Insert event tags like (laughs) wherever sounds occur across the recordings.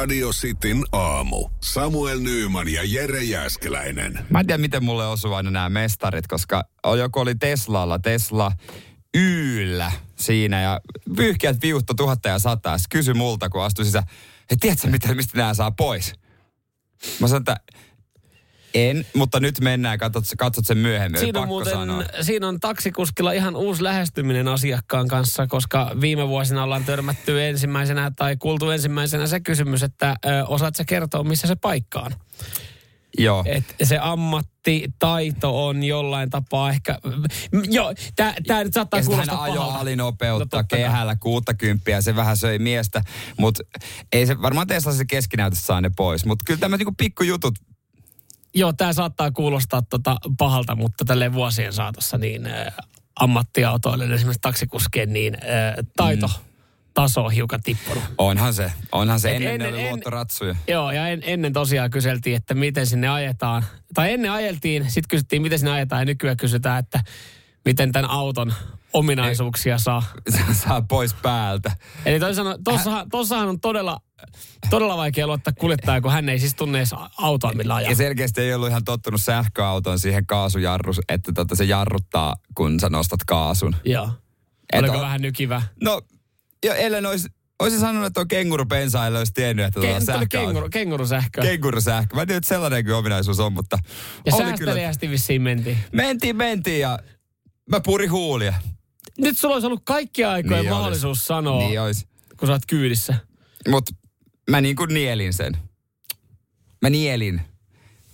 Radio Cityn aamu. Samuel Nyyman ja Jere Jäskeläinen. Mä en tiedä, miten mulle osuu aina nämä mestarit, koska joku oli Teslalla, Tesla Yllä siinä ja pyyhkiät viuhto tuhatta ja sataa. Kysyi multa, kun astui sisään, että tiedätkö, miten, mistä nämä saa pois? Mä sanoin, että en, mutta nyt mennään, katsot, katsot sen myöhemmin. Siinä on, muuten, sanoa. siinä on taksikuskilla ihan uusi lähestyminen asiakkaan kanssa, koska viime vuosina ollaan törmätty ensimmäisenä tai kuultu ensimmäisenä se kysymys, että ö, osaat sä kertoa, missä se paikka on. Joo. Et se ammattitaito on jollain tapaa ehkä... Joo, tää, tää nyt saattaa Ja kuulostaa hän ajoi alinopeutta No kehällä 60 ja se vähän söi miestä. Mutta ei se varmaan Tesla se keskinäytössä saa ne pois. Mutta kyllä tämä niinku pikkujutut, Joo, tämä saattaa kuulostaa tota pahalta, mutta tälle vuosien saatossa niin ä, ammattiautoilijoiden, esimerkiksi taksikuskien, niin ä, taito, mm. taso on hiukan tippunut. onhan se. Onhan se Et ennen, ennen- ennen ne oli en- luottoratsuja. Joo, ja en, ennen tosiaan kyseltiin, että miten sinne ajetaan. Tai ennen ajeltiin, sitten kysyttiin, miten sinne ajetaan, ja nykyään kysytään, että miten tämän auton ominaisuuksia saa. (laughs) saa pois päältä. Eli tossahan, tossahan on todella, todella vaikea luottaa kuljettaja, kun hän ei siis tunne edes autoa, millä ajaa. Ja selkeästi ei ollut ihan tottunut sähköauton siihen kaasujarrus, että tota se jarruttaa, kun sä nostat kaasun. Joo. Et Oliko on- vähän nykivä? No, ja ellen olisi, olisi sanonut, että on kengurupensa, ellei olisi tiennyt, että tuolla tuli sähköauto. kenguru, kengurusähkö. Kengurusähkö. Mä en tiedä, että sellainenkin ominaisuus on, mutta ja oli kyllä. säästeliästi vissiin mentiin. Mentiin, mentiin ja mä purin huulia. Nyt sulla olisi ollut kaikkia aikoja Niin mahdollisuus sanoa, Niin olisi. kun sä oot kyydissä. Mutta mä niin kuin nielin sen. Mä nielin.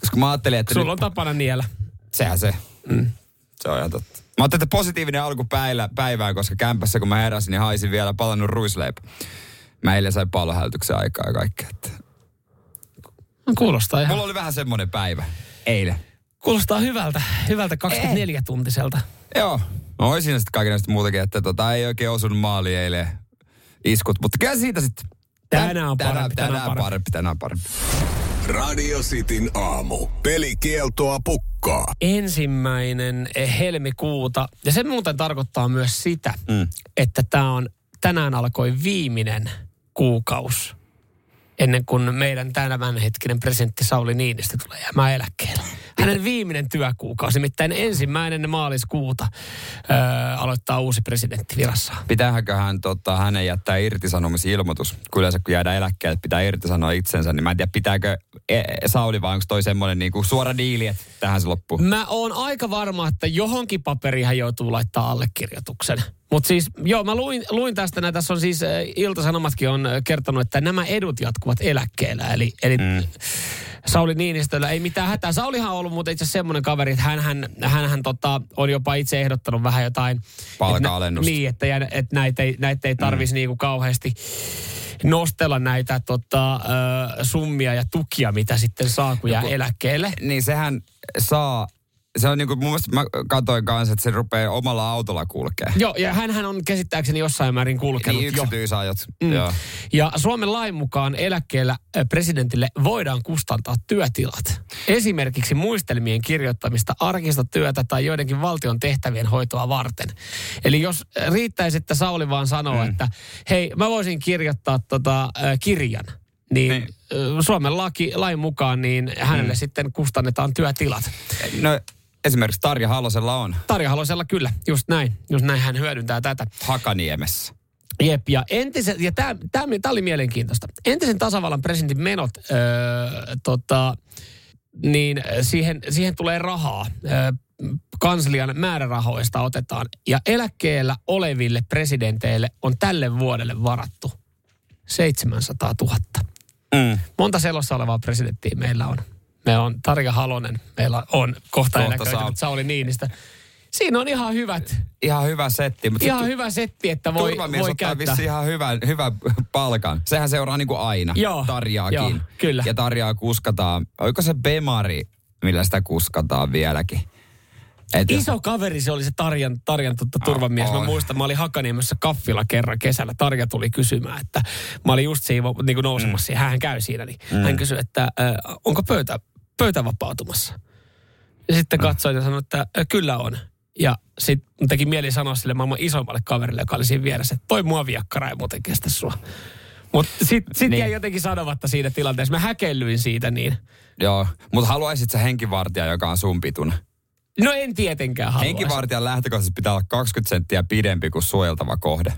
Koska mä ajattelin, että Sulla nyt, on tapana niellä. sehän se. Mm. Se on ihan totta. Mä ajattelin, että positiivinen alku päivä, päivään, koska kämpässä kun mä heräsin, niin haisin vielä palannut ruisleipä. Mä eilen sain palohälytyksen aikaa ja kaikkea. Että. Kuulostaa ihan, Mulla oli vähän semmoinen päivä eilen. kuulostaa hyvältä, hyvältä 24-tuntiselta. Joo. No olisin sitten kaikenlaista muutakin, että tota, ei oikein osunut maali eilen iskut, mutta kyllä siitä sitten. Tänään on parempi, tänään tänään parempi. parempi. Tänään parempi. Radio Cityn aamu. Pelikieltoa pukkaa. Ensimmäinen helmikuuta. Ja se muuten tarkoittaa myös sitä, Mm. että tämä on, tänään alkoi viimeinen kuukaus ennen kuin meidän tämänhetkinen presidentti Sauli Niinistö tulee jäämään eläkkeelle. Hänen viimeinen työkuukausi, nimittäin ensimmäinen maaliskuuta öö, aloittaa uusi presidentti virassaan. Pitäähän tota, hänen jättää irtisanomisilmoitus. Kun yleensä kun jäädään eläkkeelle, pitää irtisanoa itsensä, niin mä en tiedä, pitääkö e- Sauli vai onko toi semmoinen niinku suora diili, että tähän se loppuu. Mä oon aika varma, että johonkin paperiin hän joutuu laittaa allekirjoituksen. Mutta siis, joo, mä luin, luin tästä, näin, tässä on siis äh, Ilta-Sanomatkin on kertonut, että nämä edut jatkuvat eläkkeellä. Eli, eli mm. Sauli Niinistöllä ei mitään hätää. Saulihan on ollut muuten itse asiassa semmoinen kaveri, että hän, hän, hän, hän tota, on jopa itse ehdottanut vähän jotain... Palka-alennusta. Että, niin, että, että näitä ei, näitä ei tarvitsisi mm. niinku kauheasti nostella näitä tota, summia ja tukia, mitä sitten saa, kun jää eläkkeelle. Niin sehän saa, se on niinku, mun mielestä mä katsoin kanssa, että se rupeaa omalla autolla kulkea. Joo, ja hän on käsittääkseni jossain määrin kulkenut Niin jo. yksityisajot. Mm. Joo. Ja Suomen lain mukaan eläkkeellä presidentille voidaan kustantaa työtilat. Esimerkiksi muistelmien kirjoittamista, arkista työtä tai joidenkin valtion tehtävien hoitoa varten. Eli jos riittäisi, että Sauli vaan sanoo, mm. että hei, mä voisin kirjoittaa tota, ö, kirjan, niin, Niin. niin. Suomen laki, lain mukaan niin hänelle mm. sitten kustannetaan työtilat. No esimerkiksi Tarja Halosella on Tarja Halosella kyllä, just näin. Just näin hän hyödyntää tätä. Hakaniemessä. Jep, ja, entisen, ja tämä oli mielenkiintoista. Entisen tasavallan presidentin menot, öö, tota, niin siihen, siihen tulee rahaa. Öö, kanslian määrärahoista otetaan. Ja eläkkeellä oleville presidenteille on tälle vuodelle varattu 700 000. Mm. Monta selossa olevaa presidenttiä meillä on. Me on Tarja Halonen, meillä on kohta, Kohta saa- Sauli Niinistä. Siinä on ihan hyvät, Ihan hyvä setti. Mutta ihan hyvä setti, että voi, Turvamies voi ottaa käyttää. ihan hyvän, hyvän palkan. Sehän seuraa niin kuin aina. Joo, Tarjaakin. joo, kyllä. Ja Tarjaa kuskataan. Oiko se Bemari millä sitä kuskataan vieläkin. Et jos- Iso kaveri se oli se Tarjan, Tarjan totta, turvamies. Mä muistan, mä olin Hakaniemessä kaffilla kerran kesällä. Tarja tuli kysymään, että mä olin just siinä niin kuin nousemassa mm. hän käy siinä. Niin mm. Hän kysyi, että äh, onko pöytä, pöytä vapautumassa? Ja sitten katsoin ja sanoin, että äh, kyllä on. Ja sitten teki mieli sanoa sille maailman isommalle kaverille, joka oli siinä vieressä, että toi mua viakkara ei muuten kestä sua. Mutta sitten sit Niin. jäi jotenkin sanomatta siinä tilanteessa. Mä häkellyin siitä niin. Joo, mutta haluaisit sä henkivartija, joka on sun pitun? No en tietenkään haluaisi. Henkivartijan lähtökohtaisesti pitää olla 20 senttiä pidempi kuin suojeltava kohde.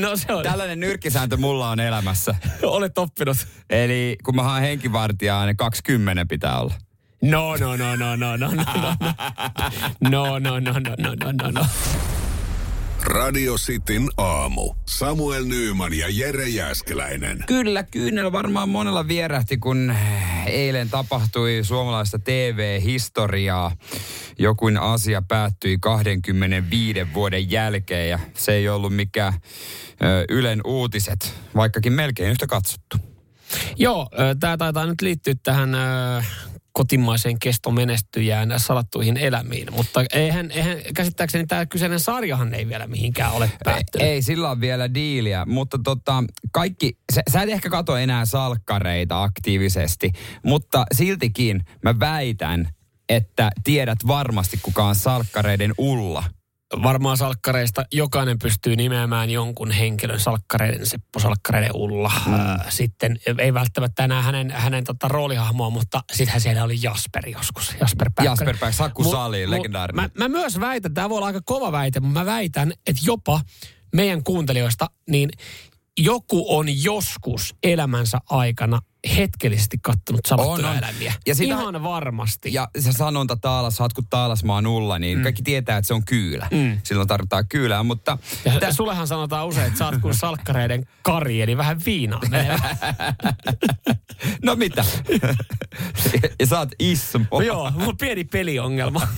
no se on. Tällainen nyrkkisääntö mulla on elämässä. Olet oppinut. Eli kun mä haen henkivartijaa, niin 20 pitää olla. No, no, no, no, no, no, no, no. No, no, no, no, no, no, no, no. Radio Cityn aamu. Samuel Nyyman ja Jere Jäskeläinen. Kyllä, kyynel varmaan monella vierähti, kun eilen tapahtui suomalaista TV-historiaa. Jokuin asia päättyi 25 vuoden jälkeen ja se ei ollut mikään Ylen uutiset, vaikkakin melkein yhtä katsottu. Joo, tämä taitaa nyt liittyä tähän kotimaiseen kestomenestyjään salattuihin elämiin, mutta eihän, eihän käsittääkseni tämä kyseinen sarjahan ei vielä mihinkään ole päättynyt. Ei, sillä on vielä diiliä, mutta tota, kaikki, sä, sä et ehkä katso enää salkkareita aktiivisesti, mutta siltikin mä väitän, että tiedät varmasti kuka on salkkareiden Ulla. Varmaan salkkareista jokainen pystyy nimeämään jonkun henkilön salkkareiden, Seppo Salkkareiden Ulla. Mm. Sitten ei välttämättä enää hänen, hänen tota, roolihahmoa, mutta sittenhän siellä oli Jasper joskus. Jasper Päkkönen. Jasper Päkkönen, Sakku Sali, legendaarinen. Mä, mä myös väitän, tämä voi olla aika kova väite, mutta mä väitän, että jopa meidän kuuntelijoista, niin joku on joskus elämänsä aikana hetkellisesti kattonut On, on. eläimiä. Ja sitä- Ihan varmasti. Ja se sanonta taalas, saat kun taalasmaan Ulla, niin mm. kaikki tietää, että se on kyylä. Mm. Silloin tarvitaan kyylää, mutta... Ja tä- sullehan sanotaan usein, että sä oot kuin (laughs) salkkareiden kari, eli vähän viinaa (laughs) no mitä? ja sä oot Ismo. (laughs) Joo, mulla on pieni peliongelma.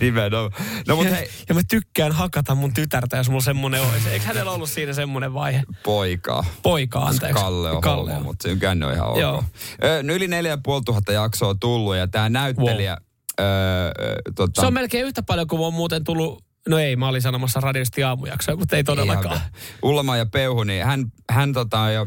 Nimenomaan. No mutta hei, Ja mä tykkään hakata mun tytärtä, jos mulla semmonen olisi. Eikö hänellä ollut siinä semmonen vaihe? poika. Poika, anteeksi. Kalle on Kalle homo, mutta se on on ihan ok. Joo. Ö, no yli neljä ja puoli tuhatta jaksoa tullut ja tämä näyttelijä... Wow. Öö, tota, Se on melkein yhtä paljon kuin on muuten tullut No ei, mä olin sanomassa radiosti aamujaksoa, mutta ei todellakaan. Ullama ja Peuhu, niin hän, hän tota jo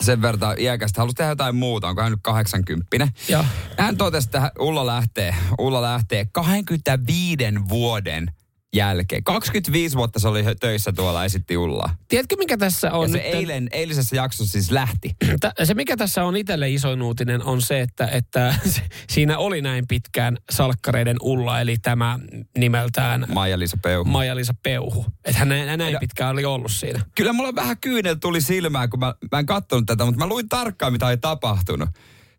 sen verran iäkästä, halusi tehdä jotain muuta, onko hän nyt 80 Joo. Hän totesi, että Ulla lähtee, Ulla lähtee 25 vuoden jälkeen. 25 vuotta se oli töissä tuolla, esitti Ullaa. Tiedätkö, mikä tässä on Ja se nyt? eilen, eilisessä jaksossa siis lähti. Se, mikä tässä on itselle isoin uutinen, on se, että, että (laughs) siinä oli näin pitkään salkkareiden Ulla, eli tämä nimeltään Maija-Liisa Peuhu. Maija-Liisa Peuhu. Että hän näin, näin pitkään oli ollut siinä. Kyllä mulla vähän kyynel tuli silmään, kun mä, mä en katsonut tätä, mutta mä luin tarkkaan, mitä oli tapahtunut.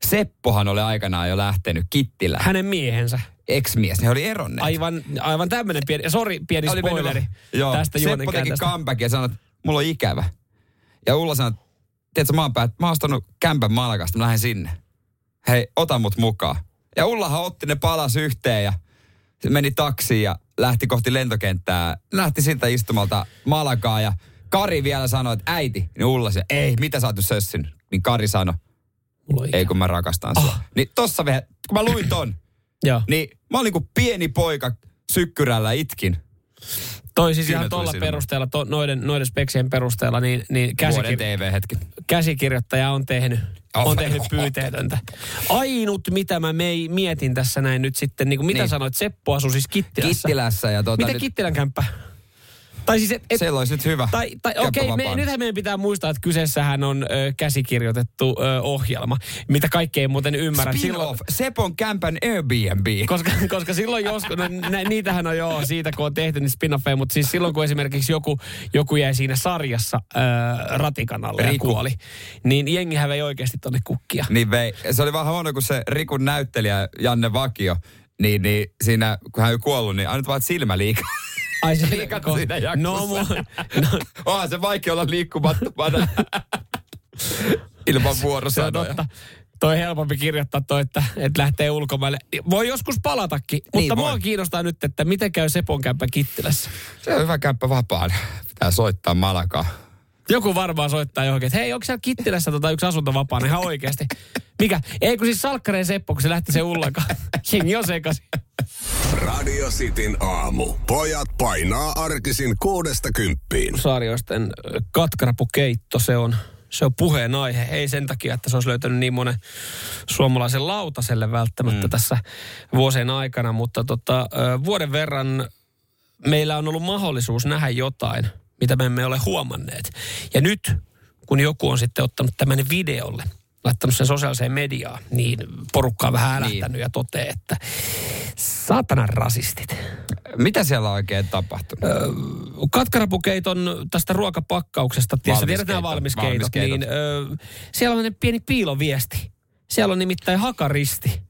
Seppohan oli aikanaan jo lähtenyt Kittilään. Hänen miehensä. Ex-mies, ne oli eronneet. Aivan, aivan tämmöinen pieni, sori pieni Oli mennyt- spoileri Joo. tästä Seppo teki comeback ja sanoi, että mulla on ikävä. Ja Ulla sanoi, että tiedätkö, mä oon, päät, mä oon ostanut kämpän Malakasta, mä lähden sinne. Hei, ota mut mukaan. Ja Ullahan otti ne palas yhteen ja se meni taksiin ja lähti kohti lentokenttää. Lähti siltä istumalta Malakaa ja Kari vielä sanoi, että äiti. Niin Ulla se, ei, mitä sä oot sössynyt? Niin Kari sanoi, ei kun mä rakastan sua. Ah. Niin tossa vähän, kun mä luin ton, niin mä olin kuin pieni poika sykkyrällä itkin. Toi siis Kyllä ihan tuolla perusteella, to, noiden, noiden speksien perusteella, niin, niin käsikir- TV-hetki. käsikirjoittaja on tehnyt, Oh. on tehnyt pyyteetöntä. Ainut, mitä mä mei, mietin tässä näin nyt sitten, niin kuin mitä Niin. sanoit, Seppo asui siis Kittilässä. Kittilässä ja tota, Miten nyt, Kittilän kämppä? Tai siis, et, et, siellä olisi nyt hyvä. tai, tai okei, okay, me, nythän meidän pitää muistaa, että kyseessähän on ö, käsikirjoitettu ö, ohjelma, mitä kaikki ei muuten ymmärrä. Spin-off, Sepon kämpän Airbnb. Koska, (laughs) koska silloin joskus, no, nä, niitähän on joo siitä, kun on tehty niin spin-offeja, mutta siis silloin kun esimerkiksi joku, joku jäi siinä sarjassa ää, ratikanalle ja Riku. kuoli, niin jengihän vei oikeasti tonne kukkia. Niin vei. Se oli vähän huono, kun se Rikun näyttelijä Janne Vakio, niin, niin siinä, kun hän oli kuollut, niin ainut vaan silmä liikaa. (laughs) Ai se Liikattu siinä jaksossa. No, mu- no (laughs) Onhan se vaikea olla liikkumattomana. (laughs) Ilman se on vuorosanoja. totta. Toi helpompi kirjoittaa toi, että, että lähtee ulkomaille. Voi joskus palatakin, mutta Niin mua voi. kiinnostaa nyt, että miten käy Sepon kämppä Kittilässä. Se on hyvä kämppä vapaan. Pitää soittaa Malakaa. Joku varmaan soittaa johonkin, että hei, onko siellä Kittilässä tota yksi asunto vapaana ihan oikeasti? (laughs) Mikä? Ei kun siis Salkkareen Seppo, kun se lähti se ullakaan. Jengi on sekaisin. Radio Cityn aamu. Pojat painaa arkisin kuudesta kymppiin. Saarioisten katkarapukeitto, se on, se on puheenaihe. Ei sen takia, että se olisi löytänyt niin monen suomalaisen lautaselle välttämättä mm. tässä vuosien aikana, mutta tota, vuoden verran meillä on ollut mahdollisuus nähdä jotain, mitä me emme ole huomanneet. Ja nyt, kun joku on sitten ottanut tämän videolle, laittanut sen sosiaaliseen mediaan, niin porukka on vähän älähtänyt niin. ja toteaa, että saatanan rasistit. Mitä siellä on oikein tapahtunut? Katkarapukeiton tästä ruokapakkauksesta, tiedätkö, tiedät nämä Valmiskeitot, valmiskeitot, niin ö, siellä on pieni piiloviesti. Siellä on nimittäin hakaristi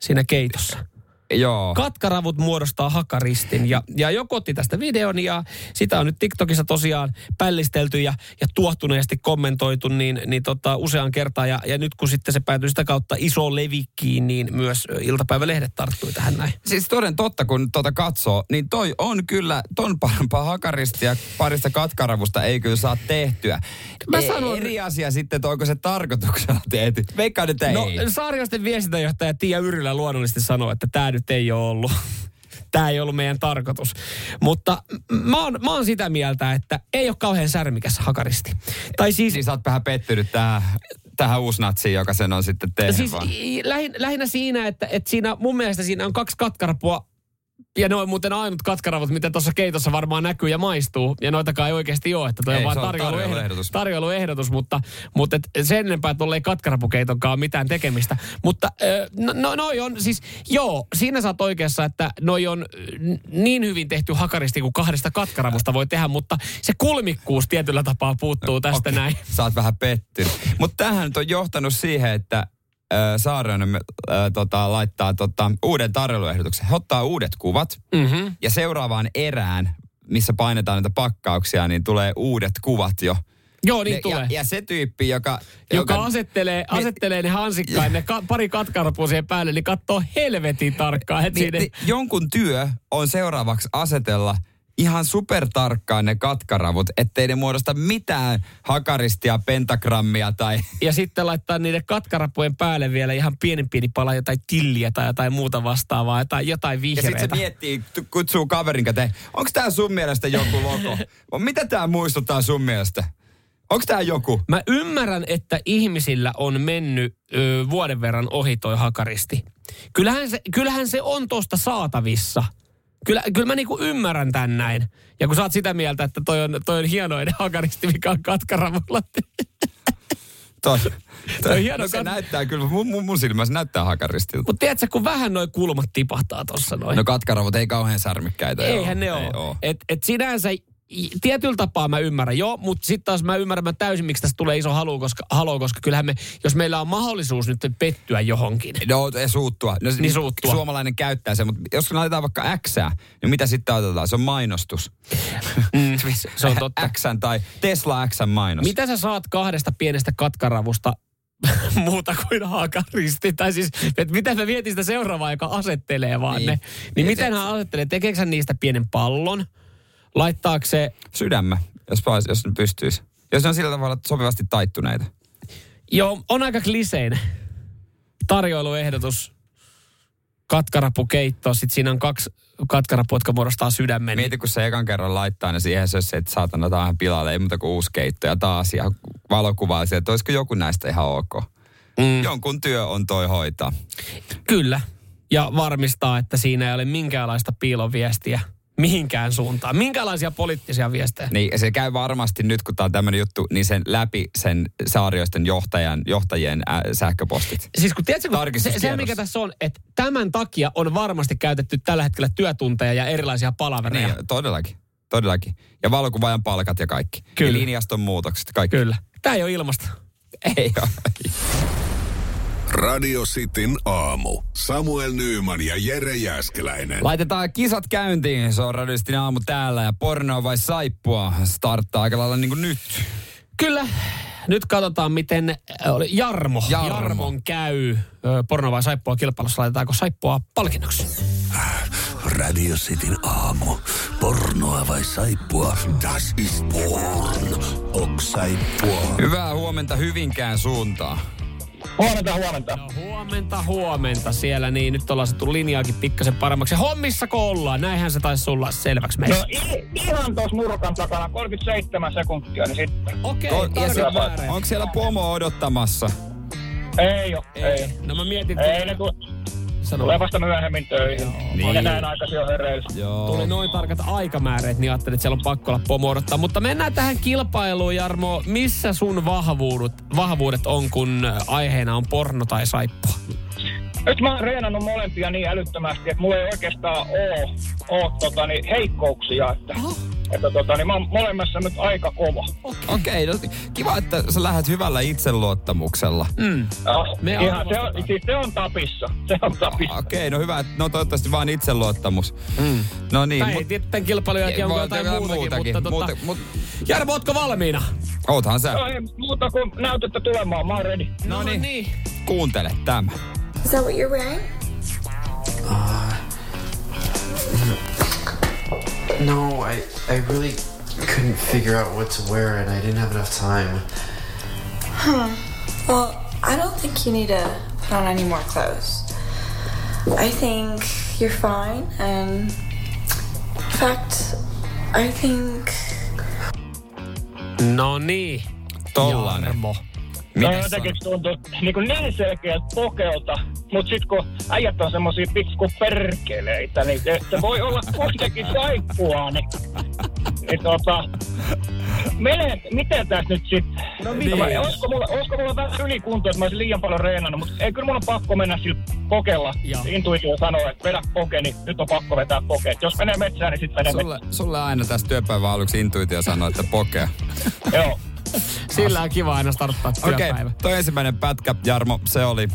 siinä keitossa. Joo. Katkaravut muodostaa hakaristin ja, ja joku otti tästä videon ja sitä on nyt TikTokissa tosiaan pällistelty ja, ja tuottuneesti kommentoitu niin, niin tota, useaan kertaan. Ja, ja nyt kun sitten se päätyi sitä kautta iso levikkiin, niin myös iltapäivälehdet tarttui tähän näin. Siis toden totta, kun tuota katsoo, niin toi on kyllä, ton parempaa hakaristia parista katkaravusta ei kyllä saa tehtyä. Mä Ei- sanon- Eri asia sitten, että onko se tarkoituksella tehty. Veikkaan, että No ei. Saariosten viestintäjohtaja Tiia Yrylä luonnollisesti sanoi, että tämä nyt ei ole ollut. (laughs) Tämä ei ollut meidän tarkoitus. Mutta mä oon, mä oon sitä mieltä, että ei ole kauhean särmikäs hakaristi. Tai siis, Siis sä oot vähän pettynyt tähän, tähän uusnatsiin, joka sen on sitten tehnyt siis lähin, lähinnä siinä, että, että siinä, mun mielestä siinä on kaksi katkarapua ja ne on muuten ainut katkaravut, mitä tuossa keitossa varmaan näkyy ja maistuu. Ja noitakaan ei oikeasti ole, että toi Ei, on vaan tarjoiluehdotus. tarjoiluehdotus. mutta, mutta et sen enempää, että tuolla ei katkarapukeitonkaan mitään tekemistä. Mutta no, no, noi on siis, joo, siinä sä oot oikeassa, että noi on niin hyvin tehty hakaristi kuin kahdesta katkaravusta voi tehdä, mutta se kulmikkuus tietyllä tapaa puuttuu tästä Okei, näin. Sä oot vähän pettynyt. Mutta tämähän nyt on johtanut siihen, että Saarinen äh, tota, laittaa tota, uuden tarjoiluehdotuksen. He ottaa uudet kuvat Mm-hmm. ja seuraavaan erään, missä painetaan näitä pakkauksia, niin tulee uudet kuvat jo. Joo, niin Ne- tulee. ja, ja se tyyppi, joka... joka asettelee, asettelee ne hansikkain, ne ka, pari katkarapua siihen päälle, niin katsoo helvetin tarkkaan. Niin, siinä, niin, jonkun työ on seuraavaksi asetella ihan supertarkkaan ne katkaravut, ettei ne muodosta mitään hakaristia, pentagrammia tai... ja sitten laittaa niiden katkarapujen päälle vielä ihan pienen pieni pala jotain tilliä tai jotain muuta vastaavaa, tai jotain Ja vihreätä. sitten se miettii, kutsuu kaverin käteen, onko tämä sun mielestä joku logo? Mitä tämä muistuttaa sun mielestä? Onko tämä joku? Mä ymmärrän, että ihmisillä on mennyt ö, vuoden verran ohi toi hakaristi. Kyllähän se, kyllähän se on tuosta saatavissa. Kyllä, kyllä mä niinku ymmärrän tän näin. Ja kun sä oot sitä mieltä, että toi on, toi on hienoinen hakaristi, mikä on katkaravulla. (laughs) Toi, Toi hieno no se kat- näyttää kyllä, mun, mun, mun silmässä näyttää hakaristilta. Mutta tiedätkö, kun vähän noin kulmat tipahtaa tuossa noin. No katkaravut ei kauhean särmikkäitä. Eihän ne Ei ole. oo. Et, et sinänsä tietyllä tapaa mä ymmärrän, joo, mutta sitten taas mä ymmärrän mä täysin, miksi tästä tulee iso halu, koska, halo, koska kyllähän me, jos meillä on mahdollisuus nyt pettyä johonkin, No, ei suuttua. No, Niin suuttua. Suomalainen käyttää sen, mutta jos laitetaan vaikka X, niin mitä sitten otetaan? Se on mainostus. mm, se on totta. X tai Tesla X mainos. Mitä sä saat kahdesta pienestä katkaravusta (laughs) muuta kuin haakaristi? Tai siis, että mitä mä mietin sitä seuraavaa, joka asettelee vaan Niin. ne. Niin miten hän asettelee? Tekeekö hän niistä pienen pallon? Laittaako se Sydämä, jos, vois- jos pystyisi. Jos ne on sillä tavalla sopivasti taittuneita. Joo, on aika kliseinen. Tarjoiluehdotus, katkarapukeitto, sitten siinä on kaksi katkarapua, jotka muodostaa sydämen. Mieti, kun se ekan kerran laittaa ne siihen, se, että saatana tähän pilalle, ei muuta kuin uusi keitto ja taas ja valokuvaa että olisiko joku näistä ihan ok. Mm. Jonkun työ on toi hoitaa. Kyllä. Ja varmistaa, että siinä ei ole minkäänlaista piiloviestiä mihinkään suuntaan. Minkälaisia poliittisia viestejä. Niin se käy varmasti nyt, kun tämä on tämmöinen juttu, niin sen läpi sen saarioisten johtajan, johtajien ä, sähköpostit. Siis kun tiedätkö, kun se, se mikä tässä on, että tämän takia on varmasti käytetty tällä hetkellä työtunteja ja erilaisia palavereja. Niin, todellakin. Todellakin. Ja valokuvaajan palkat ja kaikki. Kyllä. Ja linjaston muutokset, kaikki. Kyllä. Tämä ei ole ilmasta. Ei ole. Radio Cityn aamu. Samuel Nyyman ja Jere Jäskeläinen. Laitetaan kisat käyntiin. Se on radistin aamu täällä ja pornoa vai saippua starttaa aika lailla niin kuin nyt. Kyllä. Nyt katsotaan, miten äh, oli Jarmo. Jarmo. Jarmon käy porno vai saippua kilpailussa. Laitetaanko saippua palkinnoksi? Radio Cityn aamu. pornoa vai saippua? Das ist porn. Ok saippua. Hyvää huomenta Hyvinkään suuntaan. Huomenta, huomenta. No huomenta, huomenta siellä, niin nyt ollaan saatu linjaakin pikkasen paremmaksi. Hommissa ollaan? Näinhän se taisi sulla selväksi No meissä. i- ihan tuossa nurkan takana, 37 sekuntia, niin sitten. Okei, okay, se, onko siellä pomo odottamassa? Ei oo, ei. No mä mietin, Ei, ne tule, sano, tulee vasta myöhemmin töihin. Niin. Niin. Ja näin aikaisin on hereillä. Joo. tuli noin tarkat aikamääreet, niin ajattelin, että siellä on pakko olla pomo odottaa. Mutta mennään tähän kilpailuun, Jarmo. Missä sun vahvuudet, vahvuudet on, kun aiheena on porno tai saippua? Nyt mä oon reenannut molempia niin älyttömästi, että mulla ei oikeastaan oo, oo tota, niin heikkouksia. Että, että tota, niin mä oon molemmassa nyt aika kova. Okei, no, kiva, että sä lähdet hyvällä itseluottamuksella. Mm. Ja, Me ihan, se, on, siis se on tapissa. Se on tapissa. Okei, no hyvä, että no toivottavasti vaan itseluottamus. Mm. No niin, Tai ei mut, tiedä, tämän kilpailun jälkeen onko voi jotain muutakin, muutakin, mutta tota, muuta- mut- Jarmo, ootko valmiina? oothan sä. No ei muuta kuin näytettä tulemaan, mä oon ready. No niin, niin. kuuntele tämä. Is that what you're wearing? No, I, I really couldn't figure out what to wear and I didn't have enough time. Hmm. Well, I don't think you need to put on any more clothes. I think you're fine, and in fact, I think No niin. Tollanen. Jarmo. No Mitä jotenkin tuntuu niin, kuin niin selkeältä pokelta, mutta sitten kun äijät on semmosia pikku perkeleitä, niin se, se voi olla kuitenkin saippua, niin, niin tota, mene, miten tässä nyt sitten? No niin. Olisiko mulla, olisiko mulla vähän ylikunto, että mä olisin liian paljon reenannut, mutta ei kyllä mulla on pakko mennä sillä pokella. Intuitio sanoo, että vedä poke, niin nyt on pakko vetää poke. Et Jos menee metsään, niin sitten menee Sulle, sulle aina tässä työpäivän aluksi intuitio sanoo, että pokea. metsään. Joo. (laughs) Sillä on kiva aina starttaa Okei, työpäivä. toi ensimmäinen pätkä, Jarmo, se oli...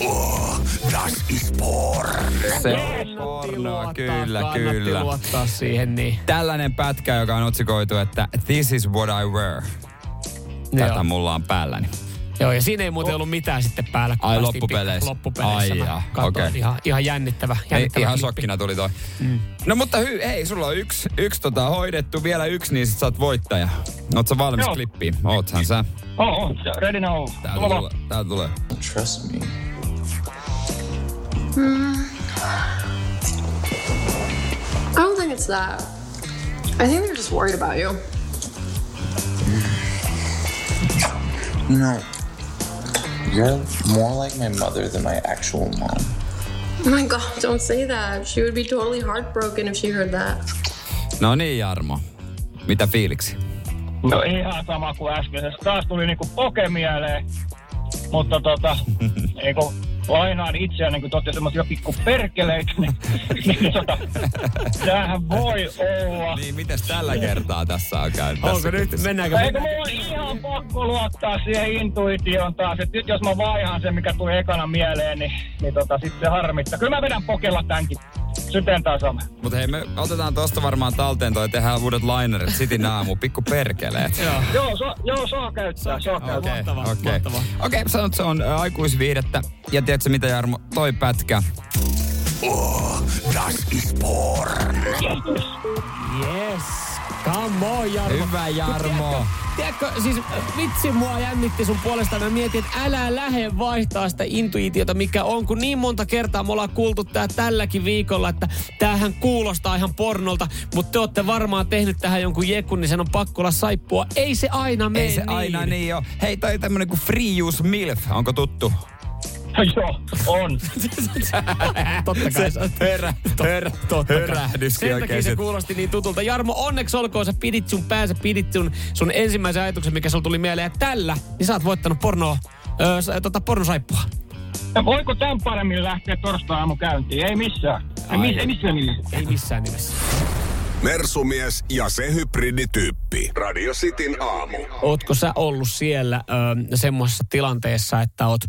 Oh, das ist porn. Se on pornoa, luottaa, kyllä, kyllä. luottaa siihen, niin. Tällainen pätkä, joka on otsikoitu, että This is what I wear. Tätä Joo. mulla on päälläni. Joo, ja siinä ei muuten ollut mitään sitten päällä. kun Ai, loppupeleissä. Loppupeleissä. Ai jaa, okei. ihan, ihan jännittävä. Ei, jännittävä ihan klippi. sokkina tuli toi. Mm. No mutta hy, hei, sulla on yksi, yksi tota hoidettu, vielä yksi, niin sit sä oot voittaja. Oot sä valmis Joo. klippiin? Oothan sä. Oh, oh, ready now. Täältä Tulla tulee. Täältä tulee. Trust me. I don't think it's that. I think they're just worried about you. You know, you're more like my mother than my actual mom. Oh my god, don't say that. She would be totally heartbroken if she heard that. No niin, Jarmo. Mitä fiiliksi? No ihan sama kuin äskeisessä. Taas tuli niinku poke mieleen. Mutta tota, (laughs) niinku lainaan itseään, niin kuin totti semmosia pikku perkeleitä, niin, niin tota, tämähän voi olla. Niin, mites tällä kertaa tässä on käynyt? Onko tässä nyt, mennäänkö? Eikö mulla on ihan pakko luottaa siihen intuitioon taas, että nyt jos mä vaihan sen, mikä tuli ekana mieleen, niin, niin tota, sitten se harmittaa. Kyllä mä vedän pokella tämänkin. Syteen tasama. Mutta hei, me otetaan tosta varmaan talteen toi, tehdään uudet linerit, City aamu, pikku perkeleet. Joo. Joo, so, joo, saa käyttää, saa käyttää. Okei, Mahtavaa, okei. mahtavaa. Okei, sanot se on ä, aikuisviihdettä. Ja tiedätkö mitä Jarmo, toi pätkä. Oh, das ist porn. Yes. Come on, Jarmo. Hyvä Jarmo. Tiedätkö, siis vitsi mua jännitti sun puolesta. Mä mietin, että älä lähde vaihtaa sitä intuitiota, mikä on. Kun niin monta kertaa me ollaan kuultu tää tälläkin viikolla, että tämähän kuulostaa ihan pornolta. Mutta te olette varmaan tehnyt tähän jonkun jekun, niin sen on pakko olla saippua. Ei se aina mene Ei se niin. aina niin ole. Hei, toi tämmönen kuin free use milf, onko tuttu? Joo, on. (laughs) Totta kai. Se, hörä, hörä, totta hörähdyskin Sen takia se kuulosti niin tutulta. Jarmo, onneksi olkoon, sä pidit sun päänsä, pidit sun, sun ensimmäisen ajatuksen, mikä sulla tuli mieleen. Ja tällä, niin sä oot voittanut pornoa, sa- tota, pornosaippua. Ja voiko tämän paremmin lähteä torstai-aamu käyntiin? Ei missään. Ei, Ai. miss, ei missään nimessä. Ei missään nimessä. Mersumies ja se hybridityyppi. Radio Cityn aamu. Ootko sä ollut siellä ö, semmoisessa tilanteessa, että oot,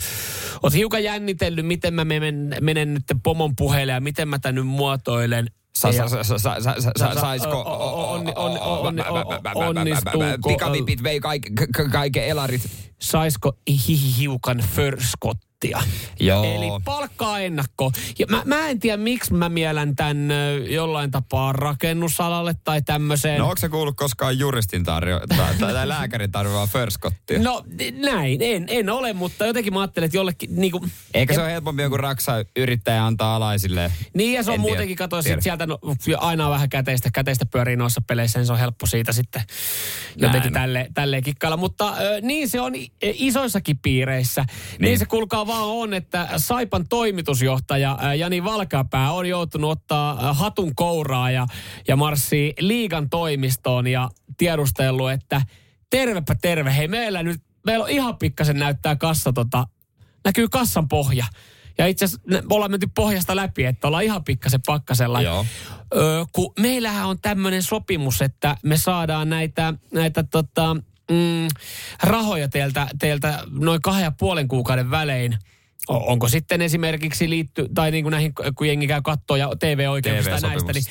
oot hiukan jännitellyt, miten mä menen, menen nyt pomon puheelle ja miten mä tän nyt muotoilen? Sa, Ja- sa, sa, sa, sa, sa, sa, saisko... o- o- onni- onni- onni- o- onnistuuko- Pikavipit vei kaik, ka- kaiken elarit. Saisko hi- hiukan förskottaa? Firskottia. Joo. Eli palkkaa ennakko. Ja mä, mä en tiedä, miksi mä mielän tämän jollain tapaa rakennusalalle tai tämmöiseen. No onko se kuullut koskaan juristin tarjo- tai, tai, tai lääkärin tarjoaa förskottia? No näin, en, en ole, mutta jotenkin mä ajattelin, että jollekin niinku... Eikö se ole helpompi joku raksa yrittäjä antaa alaisille? Niin ja se on En muutenkin, kato, sieltä no, aina on vähän käteistä, käteistä pyörii noissa peleissä, niin se on helppo siitä sitten jotenkin Näin. tälle, tälleen kikkailla. Mutta ö, niin se on isoissakin piireissä. Niin. Niin. niin se kuulkaa vaan on, että Saipan toimitusjohtaja Jani Valkapää on joutunut ottaa hatun kouraa ja, ja marssii liigan toimistoon ja tiedustellut, että tervepä terve, hei meillä nyt, meillä on ihan pikkasen näyttää kassa tota, näkyy kassan pohja. Ja itse asiassa me ollaan menty pohjasta läpi, että ollaan ihan pikkasen pakkasella. Joo. Öö, kun meillähän on tämmöinen sopimus, että me saadaan näitä, näitä tota, mm, rahoja teiltä, teiltä noin kahden ja puolen kuukauden välein. Onko sitten esimerkiksi liitty, tai niin kuin näihin, kun jengi käy kattoa ja TV-oikeuksista ja näistä, niin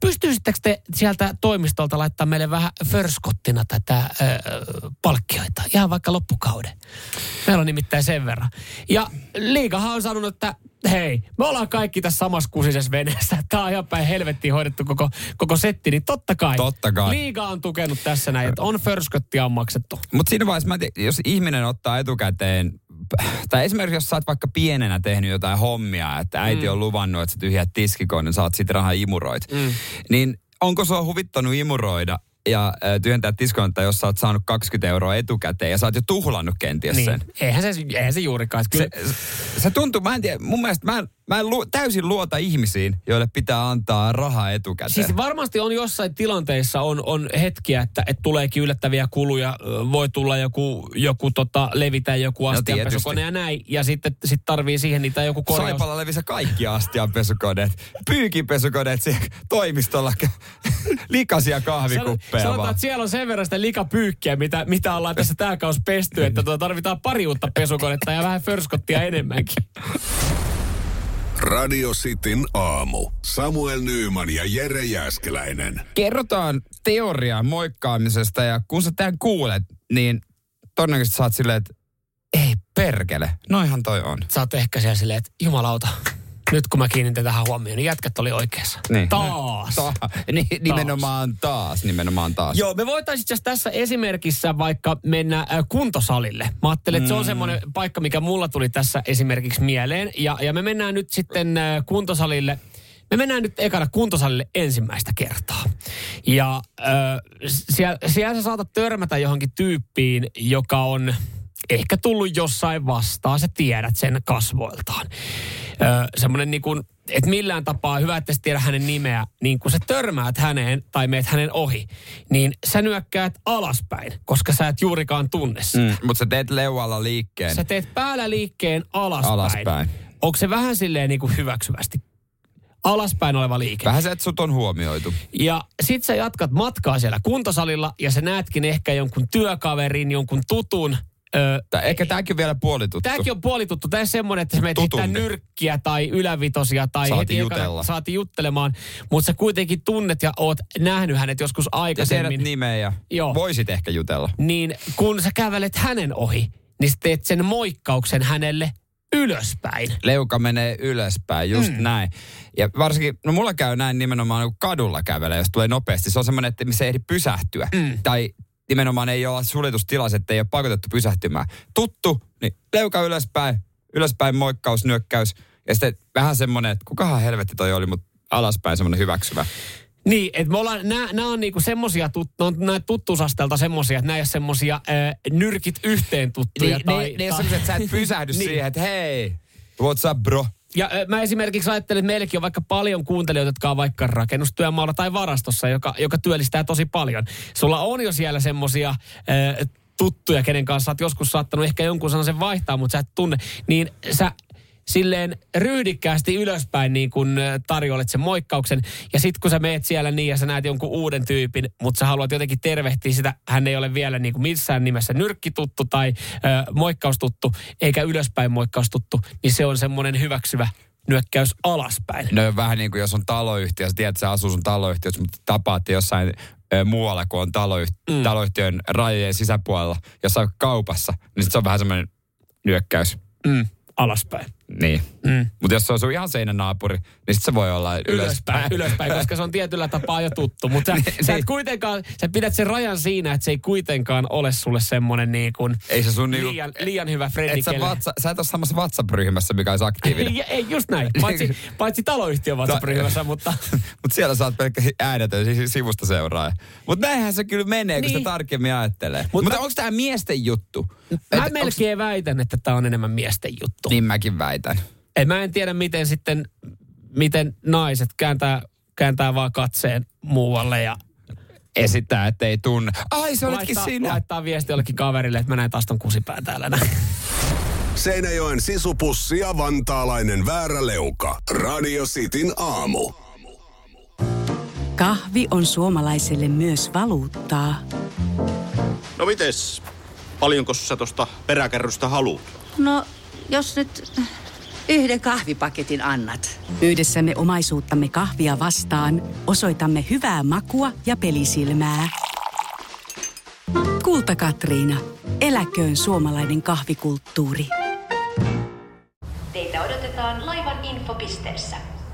pystyisittekö te sieltä toimistolta laittaa meille vähän förskottina tätä ö, palkkioita, ihan vaikka loppukauden? Meillä on nimittäin sen verran. Ja liikahan on sanonut, että hei, me ollaan kaikki tässä samassa kusisessa veneessä. Tämä on ihan päin helvettiin hoidettu koko, koko setti, niin totta kai. Totta kai. Liiga on tukenut tässä näin, että on förskottia on maksettu. Mutta siinä vaiheessa, mä jos ihminen ottaa etukäteen, tai esimerkiksi jos sä oot vaikka pienenä tehnyt jotain hommia, että äiti Mm. on luvannut, että sä tyhjät tiskikoon, niin saat sit rahaa imuroit. Mm. Niin onko sua huvittanut imuroida ja äh, tyhjentää tiskointa, jos sä oot saanut 20 euroa etukäteen ja sä oot jo tuhlannut kenties Niin. sen? Eihän se, eihän se juurikaan. Kyllä, Se, se tuntuu, mä en tiedä, mun mielestä mä en, mä en lu, täysin luota ihmisiin, joille pitää antaa rahaa etukäteen. Siis varmasti on jossain tilanteissa on, on hetkiä, että, että tuleekin yllättäviä kuluja. Voi tulla joku, joku tota, levitä joku astianpesukone ja näin. Ja sitten sit tarvii siihen niitä joku korjaus. Saipalla levisi kaikki astianpesukoneet, pyykinpesukoneet siellä toimistolla, (laughs) likaisia kahvikuppeja Sanotaan, vaan. että siellä on sen verran sitä likapyykkiä, mitä, mitä ollaan tässä tää kaus pesty, että tuota tarvitaan pari uutta pesukonetta ja vähän förskottia enemmänkin. (laughs) Radio Cityn aamu. Samuel Nyyman ja Jere Jäskeläinen. Kerrotaan teoriaa moikkaamisesta ja kun sä tämän kuulet, niin todennäköisesti saat silleen, että ei perkele, noinhan toi on. Sä oot ehkä siellä silleen, että jumalauta, nyt kun mä kiinnitin tähän huomioon, niin jätkät oli oikeassa. Niin. Taas. Ta- (laughs) ni- nimenomaan taas, nimenomaan taas. Joo, me voitaisiin tässä esimerkissä vaikka mennä äh, kuntosalille. Mä ajattelin, että se on semmoinen paikka, mikä mulla tuli tässä esimerkiksi mieleen. Ja, ja me mennään nyt sitten äh, kuntosalille. Me mennään nyt ekana kuntosalille ensimmäistä kertaa. Ja äh, siellä, siellä sä saatat törmätä johonkin tyyppiin, joka on ehkä tullut jossain vastaan. Sä tiedät sen kasvoiltaan. Semmoinen niin kuin, että millään tapaa hyvä, että tiedä hänen nimeä, niin kun sä törmäät häneen tai meet hänen ohi, niin sä nyökkäät alaspäin, koska sä et juurikaan tunne sitä. Mm, mutta sä teet leualla liikkeen. Sä teet päällä liikkeen alaspäin. Alaspäin. Onko se vähän silleen niin kuin hyväksyvästi? Alaspäin oleva liike. Vähän se, että sut on huomioitu. Ja sit sä jatkat matkaa siellä kuntosalilla ja sä näetkin ehkä jonkun työkaverin, jonkun tutun. Ö, Tää, ehkä tääkin on vielä puolituttu. Tämäkin on puolituttu. Tämä on semmoinen, että sä menet nyrkkiä tai ylävitosia tai Saati heti jutella. saati juttelemaan. Mutta sä kuitenkin tunnet ja oot nähnyt hänet joskus Ja tiedät aikaisemmin. nimeä ja Joo. voisit ehkä jutella. Niin kun sä kävelet hänen ohi, niin sä teet sen moikkauksen hänelle ylöspäin. Leuka menee ylöspäin, just mm. näin. Ja varsinkin, no mulla käy näin nimenomaan kun kadulla kävelee, jos tulee nopeasti. Se on semmoinen, että missä ei ehdi pysähtyä. Mm. Tai nimenomaan ei ole suljetustilassa, että ei ole pakotettu pysähtymään. Tuttu, niin leuka ylöspäin, ylöspäin moikkaus, nyökkäys. Ja sitten vähän semmoinen, että kukahan helvetti toi oli, mutta alaspäin semmoinen hyväksyvä. Niin, että me ollaan, nää, nää on niinku semmosia, tut, on näitä tuttuusastelta semmosia, että nää ei ole semmosia äh, nyrkit yhteen tuttuja. Niin, tai, ne, ne, ne on semmoiset, että sä et pysähdy (laughs) Niin. siihen, että hei, what's up bro? Ja mä esimerkiksi ajattelen, että meilläkin on vaikka paljon kuuntelijoita, jotka on vaikka rakennustyömaalla tai varastossa, joka, joka työllistää tosi paljon. Sulla on jo siellä semmosia ö, tuttuja, kenen kanssa oot joskus saattanut ehkä jonkun sellaisen vaihtaa, mutta sä et tunne. Niin sä silleen ryhdikkäästi ylöspäin niin kun tarjoilet sen moikkauksen. Ja sit kun sä meet siellä niin ja sä näet jonkun uuden tyypin, mutta sä haluat jotenkin tervehtiä sitä, hän ei ole vielä niin kuin missään nimessä nyrkkituttu tai ö, moikkaustuttu, eikä ylöspäin moikkaustuttu, niin se on semmoinen hyväksyvä nyökkäys alaspäin. No vähän niin kuin jos on taloyhtiö, sä tiedät, että sä asuu sun taloyhtiössä, mutta tapaatte jossain muualla kuin on taloyhti- mm. taloyhtiön rajojen sisäpuolella, jossain kaupassa, niin sit se on vähän semmoinen nyökkäys Mm. alaspäin. Niin. Mm. Mutta jos se on sun ihan seinän naapuri, niin sit se voi olla ylöspäin. ylöspäin, ylöspäin, koska se on tietyllä tapaa jo tuttu. Mutta sä, (laughs) Niin, sä, et niin. kuitenkaan, sä pidät sen rajan siinä, että se ei kuitenkaan ole sulle semmoinen niin kuin Ei se sun niinku- liian, liian hyvä frendi. Et sä, vatsa, sä et ole samassa WhatsApp-ryhmässä, mikä olisi aktiivinen. (laughs) Ja, ei, just näin. (laughs) Paitsi, paitsi taloyhtiön WhatsApp-ryhmässä, mutta... Mutta siellä saat pelkkä äänetön siis sivusta seuraaja. Mutta näinhän se kyllä menee, kun Niin. sitä tarkemmin ajattelee. Mutta- Mutta onko tämä miesten juttu? Mä Et melkein väitän, että tämä on enemmän miesten juttu. Niin mäkin väitän. Ei, mä en tiedä, miten sitten, miten naiset kääntää, kääntää vaan katseen muualle ja Esittää, että ei tunne. Ai, se olitkin laittaa, sinä. laittaa viesti jollekin kaverille, että mä näin taas ton kusipään täällä näin. Seinäjoen sisupussi ja vantaalainen vääräleuka. Radio Cityn aamu. Kahvi on suomalaiselle myös valuuttaa. No mites, paljonko sä tosta peräkärrystä haluat? No, jos nyt yhden kahvipaketin annat. Yhdessämme omaisuuttamme kahvia vastaan osoitamme hyvää makua ja pelisilmää. Kulta Katriina. Eläköön suomalainen kahvikulttuuri. Teitä odotetaan laivan infopisteessä.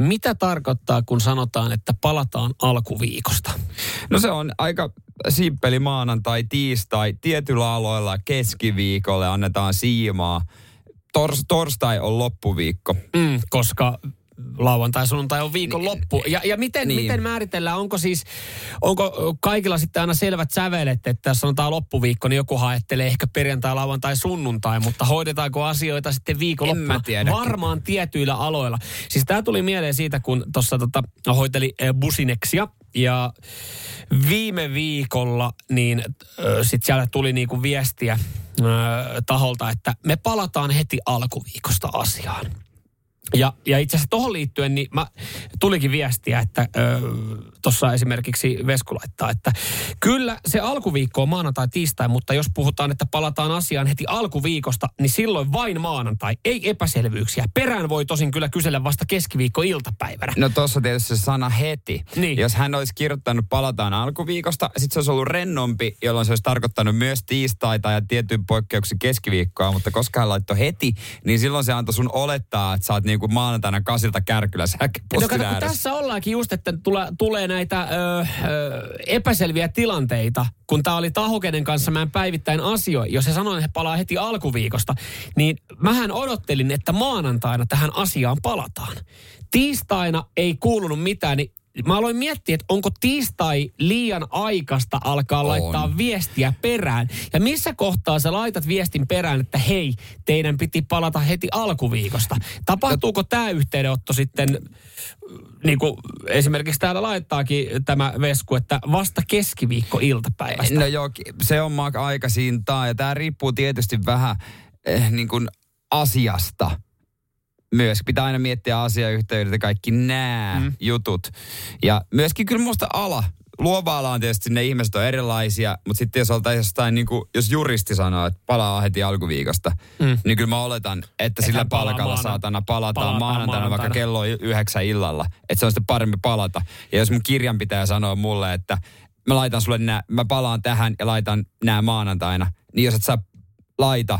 Mitä tarkoittaa, kun sanotaan, että palataan alkuviikosta? No se on aika simppeli maanantai, tiistai. Tietyillä aloilla keskiviikolle annetaan siimaa. Tors, torstai on loppuviikko. Mm, koska lauantai, sunnuntai on viikon loppu. Ja, ja miten, Niin. miten määritellään, onko siis, onko kaikilla sitten aina selvät sävelet, että jos sanotaan loppuviikko, niin joku haettelee ehkä perjantai, lauantai, sunnuntai, mutta hoidetaanko asioita sitten viikonloppuna? Tiedä. Varmaan tietyillä aloilla. Siis tämä tuli mieleen siitä, kun tuossa tota, hoiteli eh, busineksia ja viime viikolla niin sitten sieltä tuli niinku viestiä ö, taholta, että me palataan heti alkuviikosta asiaan. Ja, ja itse asiassa tuohon liittyen, niin mä, tulikin viestiä, että tuossa esimerkiksi Vesku laittaa, että kyllä se alkuviikko on maanantai, tiistai, mutta jos puhutaan, että palataan asiaan heti alkuviikosta, niin silloin vain maanantai, ei epäselvyyksiä. Perään voi tosin kyllä kysellä vasta keskiviikko iltapäivänä. No tuossa tietysti se sana heti. Niin. Jos hän olisi kirjoittanut palataan alkuviikosta, sitten se olisi ollut rennompi, jolloin se olisi tarkoittanut myös tiistaita ja tietyn poikkeuksen keskiviikkoa, mutta koska hän laittoi heti, niin silloin se antoi sun olettaa, että sä oot niinku maanantaina kasilta kärkyllä No kato, kun tässä ollaankin just, että tule, tulee näitä ö, ö, epäselviä tilanteita, kun tämä oli taho, kenen kanssa mä en päivittäin asioi. Jos se sanoi, että he palaa heti alkuviikosta, niin mähän odottelin, että maanantaina tähän asiaan palataan. Tiistaina ei kuulunut mitään, niin mä aloin miettiä, että onko tiistai liian aikasta alkaa On. laittaa viestiä perään. Ja missä kohtaa sä laitat viestin perään, että hei, teidän piti palata heti alkuviikosta. Tapahtuuko tämä yhteydenotto sitten, niin kuin esimerkiksi täällä laittaakin tämä Vesku, että vasta keskiviikko iltapäivästä. No joo, se on mak- aikaisintaan ja tämä riippuu tietysti vähän eh, niin kuin asiasta myös. Pitää aina miettiä asiayhteydet ja kaikki nämä mm. jutut. Ja myöskin kyllä musta ala, luova ala on tietysti ne ihmiset on erilaisia, mutta sitten jos oltaisiin jostain, niin kuin, jos juristi sanoo, että palaa heti alkuviikosta, mm. niin kyllä mä oletan, että sillä palaa palkalla maana- saatana palataan, palataan maanantaina, vaikka maanantaina. kello on yhdeksän illalla. Että se on sitten parempi palata. Ja jos mun kirjanpitäjä sanoo mulle, että mä laitan sulle nää, mä palaan tähän ja laitan nämä maanantaina, niin jos et sä laita,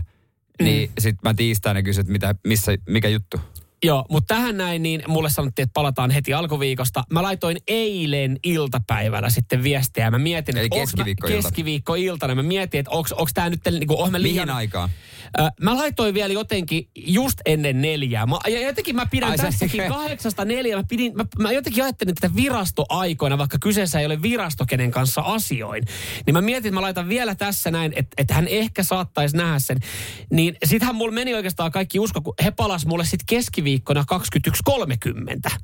niin sit mä tiistaina kysyn, että mitä, missä, mikä juttu. Joo, mutta tähän näin, niin mulle sanottiin, että palataan heti alkuviikosta. Mä laitoin eilen iltapäivällä sitten viestiä. Mä mietin, Eli että onks mä- keskiviikkoilta. keskiviikkoiltana. Mä mietin, että onko tämä nyt, niin kuin, mä liian... Mihin aikaan? Ö, mä laitoin vielä jotenkin just ennen neljää. Mä, ja jotenkin mä pidän Ai tässäkin (laughs) kahdeksasta neljää. Mä, pidin, mä, mä jotenkin ajattelin tätä virastoaikoina, vaikka kyseessä ei ole virasto, kenen kanssa asioin. Niin mä mietin, että mä laitan vielä tässä näin, että, että hän ehkä saattaisi nähdä sen. Niin sittenhän mulla meni oikeastaan kaikki usko, kun he palas mulle sitten keskiviikkona 21.30.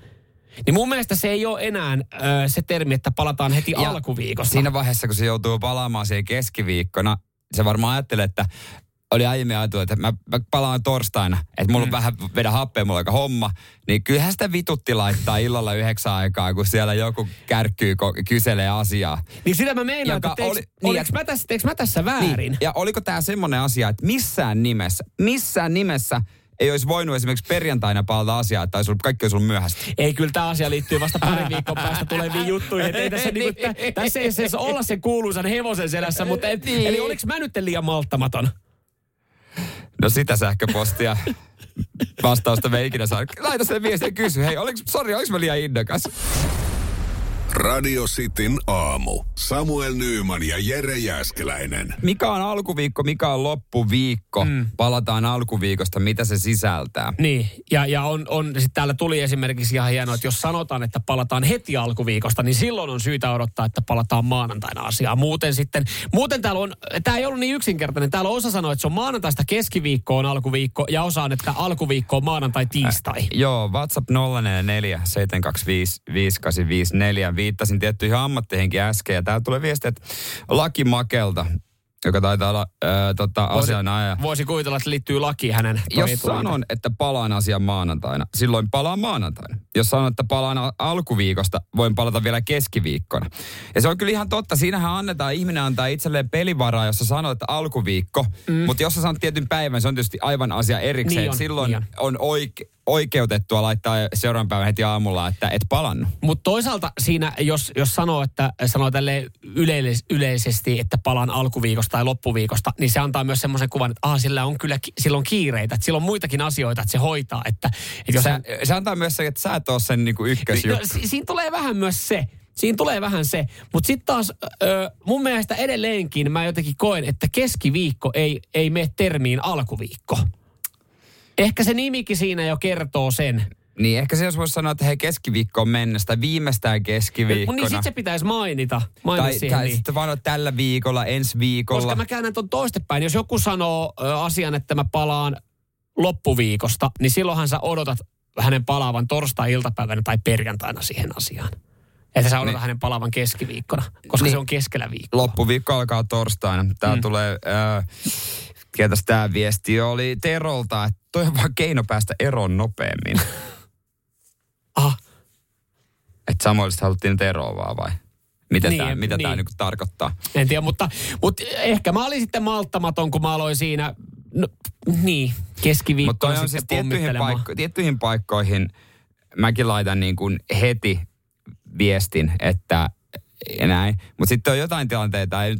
Niin mun mielestä se ei ole enää ö, se termi, että palataan heti Ja alkuviikosta. Siinä vaiheessa, kun se joutuu palaamaan siihen keskiviikkona, se varmaan ajattelee, että oli aiemmin ajatellut, että mä, mä palaan torstaina, että mulla on vähän vedä happea, mulla on aika homma. Niin kyllähän sitä vitutti laittaa illalla yhdeksän aikaa, kun siellä joku kärkkyy, ko- kyselee asiaa. Niin sitä mä meinaan, että Joka teeks, oli- niin, mä tässä, teeks mä tässä väärin? Niin. Ja oliko tämä semmoinen asia, että missään nimessä, missään nimessä ei olisi voinut esimerkiksi perjantaina palata asiaa, että olisi ollut, kaikki olisi ollut myöhäistä. Ei, kyllä tämä asia liittyy vasta parin (laughs) viikon päästä tuleviin juttuihin. Ei tässä, niinku, tä, tässä ei siis olla sen kuuluisan hevosen selässä, mutta et, Niin. eli oliks mä nyt liian malttamaton? No sitä sähköpostia vastausta me ei ikinä saa. Laita sen viestin ja kysy, hei, oliks, sori, oliks mä liian innokas? Radio Cityn aamu. Samuel Nyyman ja Jere Jäskeläinen. Mikä on alkuviikko, mikä on loppuviikko? Mm. Palataan alkuviikosta, mitä se sisältää. Niin, ja, ja on, on sit täällä tuli esimerkiksi ihan hienoa, että jos sanotaan, että palataan heti alkuviikosta, niin silloin on syytä odottaa, että palataan maanantaina asiaan. Muuten sitten, muuten täällä on, tämä ei ollut niin yksinkertainen. Täällä osa sanoo, että se on maanantaista keskiviikkoon alkuviikko, ja osa on, että alkuviikko on maanantai tiistai. Äh, joo, WhatsApp 044 725 5854. Viittasin tiettyihin ammatteihinkin äsken, ja täällä tulee viesti, että Laki Makelta, joka taitaa olla ää, tota, asianajaja. Voisi kuvitella, että liittyy laki hänen Jos sanon, että palaan asian maanantaina, silloin palaan maanantaina. Jos sanon, että palaan al- alkuviikosta, voin palata vielä keskiviikkona. Ja se on kyllä ihan totta. Siinähän annetaan, ihminen antaa itselleen pelivaraa, jos sä sanot, että alkuviikko. Mm. Mutta jos sä sanot tietyn päivän, se on tietysti aivan asia erikseen. Niin on, silloin niin on, oike- oikeutettua laittaa seuraavan päivän heti aamulla, että et palannut. Mutta toisaalta siinä, jos, jos sanoo, että sanoo tälle yleis- yleisesti, että palaan alkuviikosta tai loppuviikosta, niin se antaa myös semmoisen kuvan, että ah, sillä on kyllä sillä on kiireitä, että sillä on muitakin asioita, että se hoitaa. Että, että jos Se, hän, se antaa myös se, että sä et ole sen niinku no, ykkösjuttu. si- siinä tulee vähän myös se. Siinä tulee vähän se. Mutta sitten taas ö, mun mielestä edelleenkin mä jotenkin koen, että keskiviikko ei, ei mene termiin alkuviikko. Ehkä se nimikin siinä jo kertoo sen. Niin ehkä se jos voisi sanoa, että hei keskiviikko on mennessä tai viimeistään keskiviikkona. Niin sit se pitäisi mainita. mainita tai, siihen, tai niin. sitten vaan tällä viikolla, ensi viikolla. Koska mä käännän ton toistepäin. Jos joku sanoo ö, asian, että mä palaan loppuviikosta, niin silloinhan sä odotat hänen palaavan torstai-iltapäivänä tai perjantaina siihen asiaan. Että sä odotat Niin. hänen palaavan keskiviikkona, koska Niin. se on keskellä viikkoa. Loppuviikko alkaa torstaina. Tää mm. tulee, äh, ketäs tää viesti oli Terolta, että toi on vaan keino päästä eroon nopeammin. (laughs) Että Samuelista haluttiin nyt eroa vaan vai? Mitä Niin, tää, mitä niin. tää niinku tarkoittaa? En tiedä, mutta, mutta ehkä mä olin sitten malttamaton, kun mä aloin siinä, no, niin, Mutta keskiviikkona toi on sitten siis tiettyihin, paikko, tiettyihin paikkoihin mäkin laitan niin kuin heti viestin, että ja näin. Mutta sitten on jotain tilanteita, ei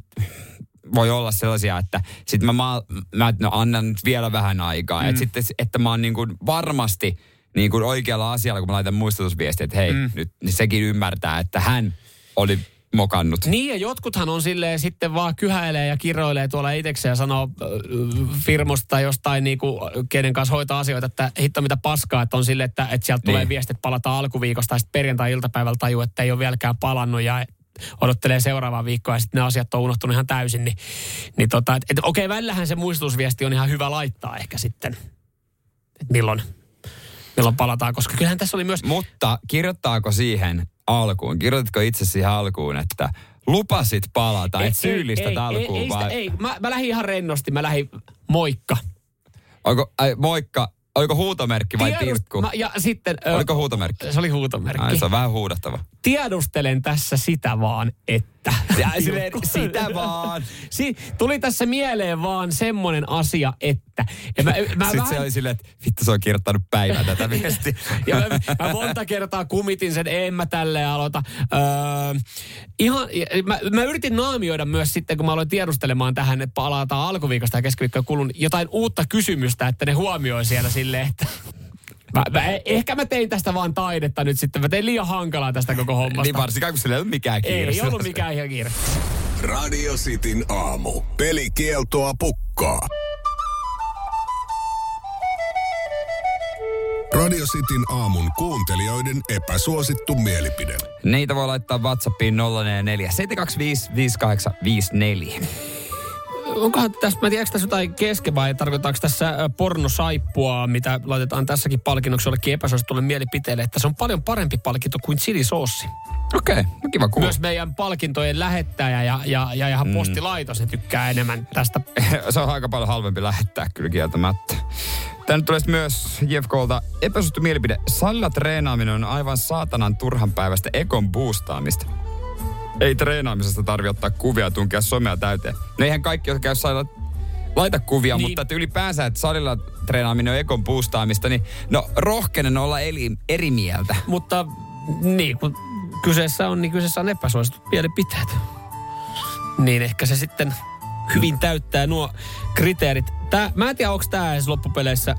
voi olla sellaisia, että sitten mä, ma- mä no, annan nyt vielä vähän aikaa. Mm. Et sitten, että mä oon niin kuin varmasti niin kuin oikealla asialla, kun mä laitan muistutusviestiä, että hei, mm. nyt niin sekin ymmärtää, että hän oli mokannut. Niin ja jotkuthan on silleen sitten vaan kyhäilee ja kiroilee tuolla itsekseen ja sanoo äh, firmosta tai jostain niinku, kenen kanssa hoitaa asioita, että hitto mitä paskaa, että on silleen, että, että sieltä tulee Niin. viesti, että palataan alkuviikosta ja sitten perjantai-iltapäivällä tajuu, että ei ole vieläkään palannut ja odottelee seuraavaa viikkoa ja sitten ne asiat on unohtunut ihan täysin. Niin, niin tota, et, et, okei, välillähän se muistutusviesti on ihan hyvä laittaa ehkä sitten, että milloin, milloin palataan, koska kyllähän tässä oli myös... Mutta kirjoittaako siihen alkuun, kirjoititko itse siihen alkuun, että lupasit palata, et syyllistät ei, alkuun ei, ei, vai? ei. Mä, mä lähdin ihan rennosti, mä lähdin moikka. Oliko, ai, moikka, oliko huutomerkki vai Tiedust- tirkku? Mä, ja sitten... Oliko huutomerkki? Se oli huutomerkki. Ai, se on vähän huudattava. Tiedustelen tässä sitä vaan, että... (laughs) Ja silleen, sitä vaan. Si- tuli tässä mieleen vaan semmoinen asia, että... Ja mä, mä Sitten vähän- se oli silleen, että vittu se on kirjoittanut päivää tätä (laughs) viestiä. ja mä, mä monta kertaa kumitin sen, en mä tälleen aloita. Öö, ihan, mä, mä yritin naamioida myös sitten, kun mä aloin tiedustelemaan tähän, että palataan alkuviikosta ja keskiviikkoa kulun jotain uutta kysymystä, että ne huomioi siellä silleen, että... Mä, mä, ehkä mä tein tästä vaan taidetta nyt sitten. Mä tein liian hankalaa tästä koko hommasta. niin varsinkaan, kun sillä ei ollut mikään kiire. Ei ollut mikään ihan kiire. Radio Cityn aamu. Pelikieltoa pukkaa. Radio Cityn aamun kuuntelijoiden epäsuosittu mielipide. Niitä voi laittaa WhatsAppiin 044 725 5854. onkohan tässä, mä en tiedä, tässä jotain kesken vai tarkoitaanko tässä pornosaippua, mitä laitetaan tässäkin palkinnoksi jollekin epäsuositulle mielipiteelle, että se on paljon parempi palkinto kuin chilisoossi. Okei, okay, no kiva kuulla. Myös meidän palkintojen lähettäjä ja, ja, ja, ja Mm. postilaitos, ne tykkää enemmän tästä. (laughs) se on aika paljon halvempi lähettää kyllä kieltämättä. Tänne tulee myös Jefkolta epäsuosittu mielipide. Salilla treenaaminen on aivan saatanan turhan päivästä ekon boostaamista. Ei treenaamisesta tarvi ottaa kuvia ja tunkea somea täyteen. No eihän kaikki, jotka käy salilla laita kuvia, niin. mutta että ylipäänsä, että salilla treenaaminen on ekon boostaamista, niin no rohkenen olla eli, eri mieltä. Mutta niin, kun kyseessä on, niin kyseessä on epäsuositut mielipiteet. Niin ehkä se sitten hyvin täyttää nuo kriteerit. Tää, mä en tiedä, onko tämä edes loppupeleissä,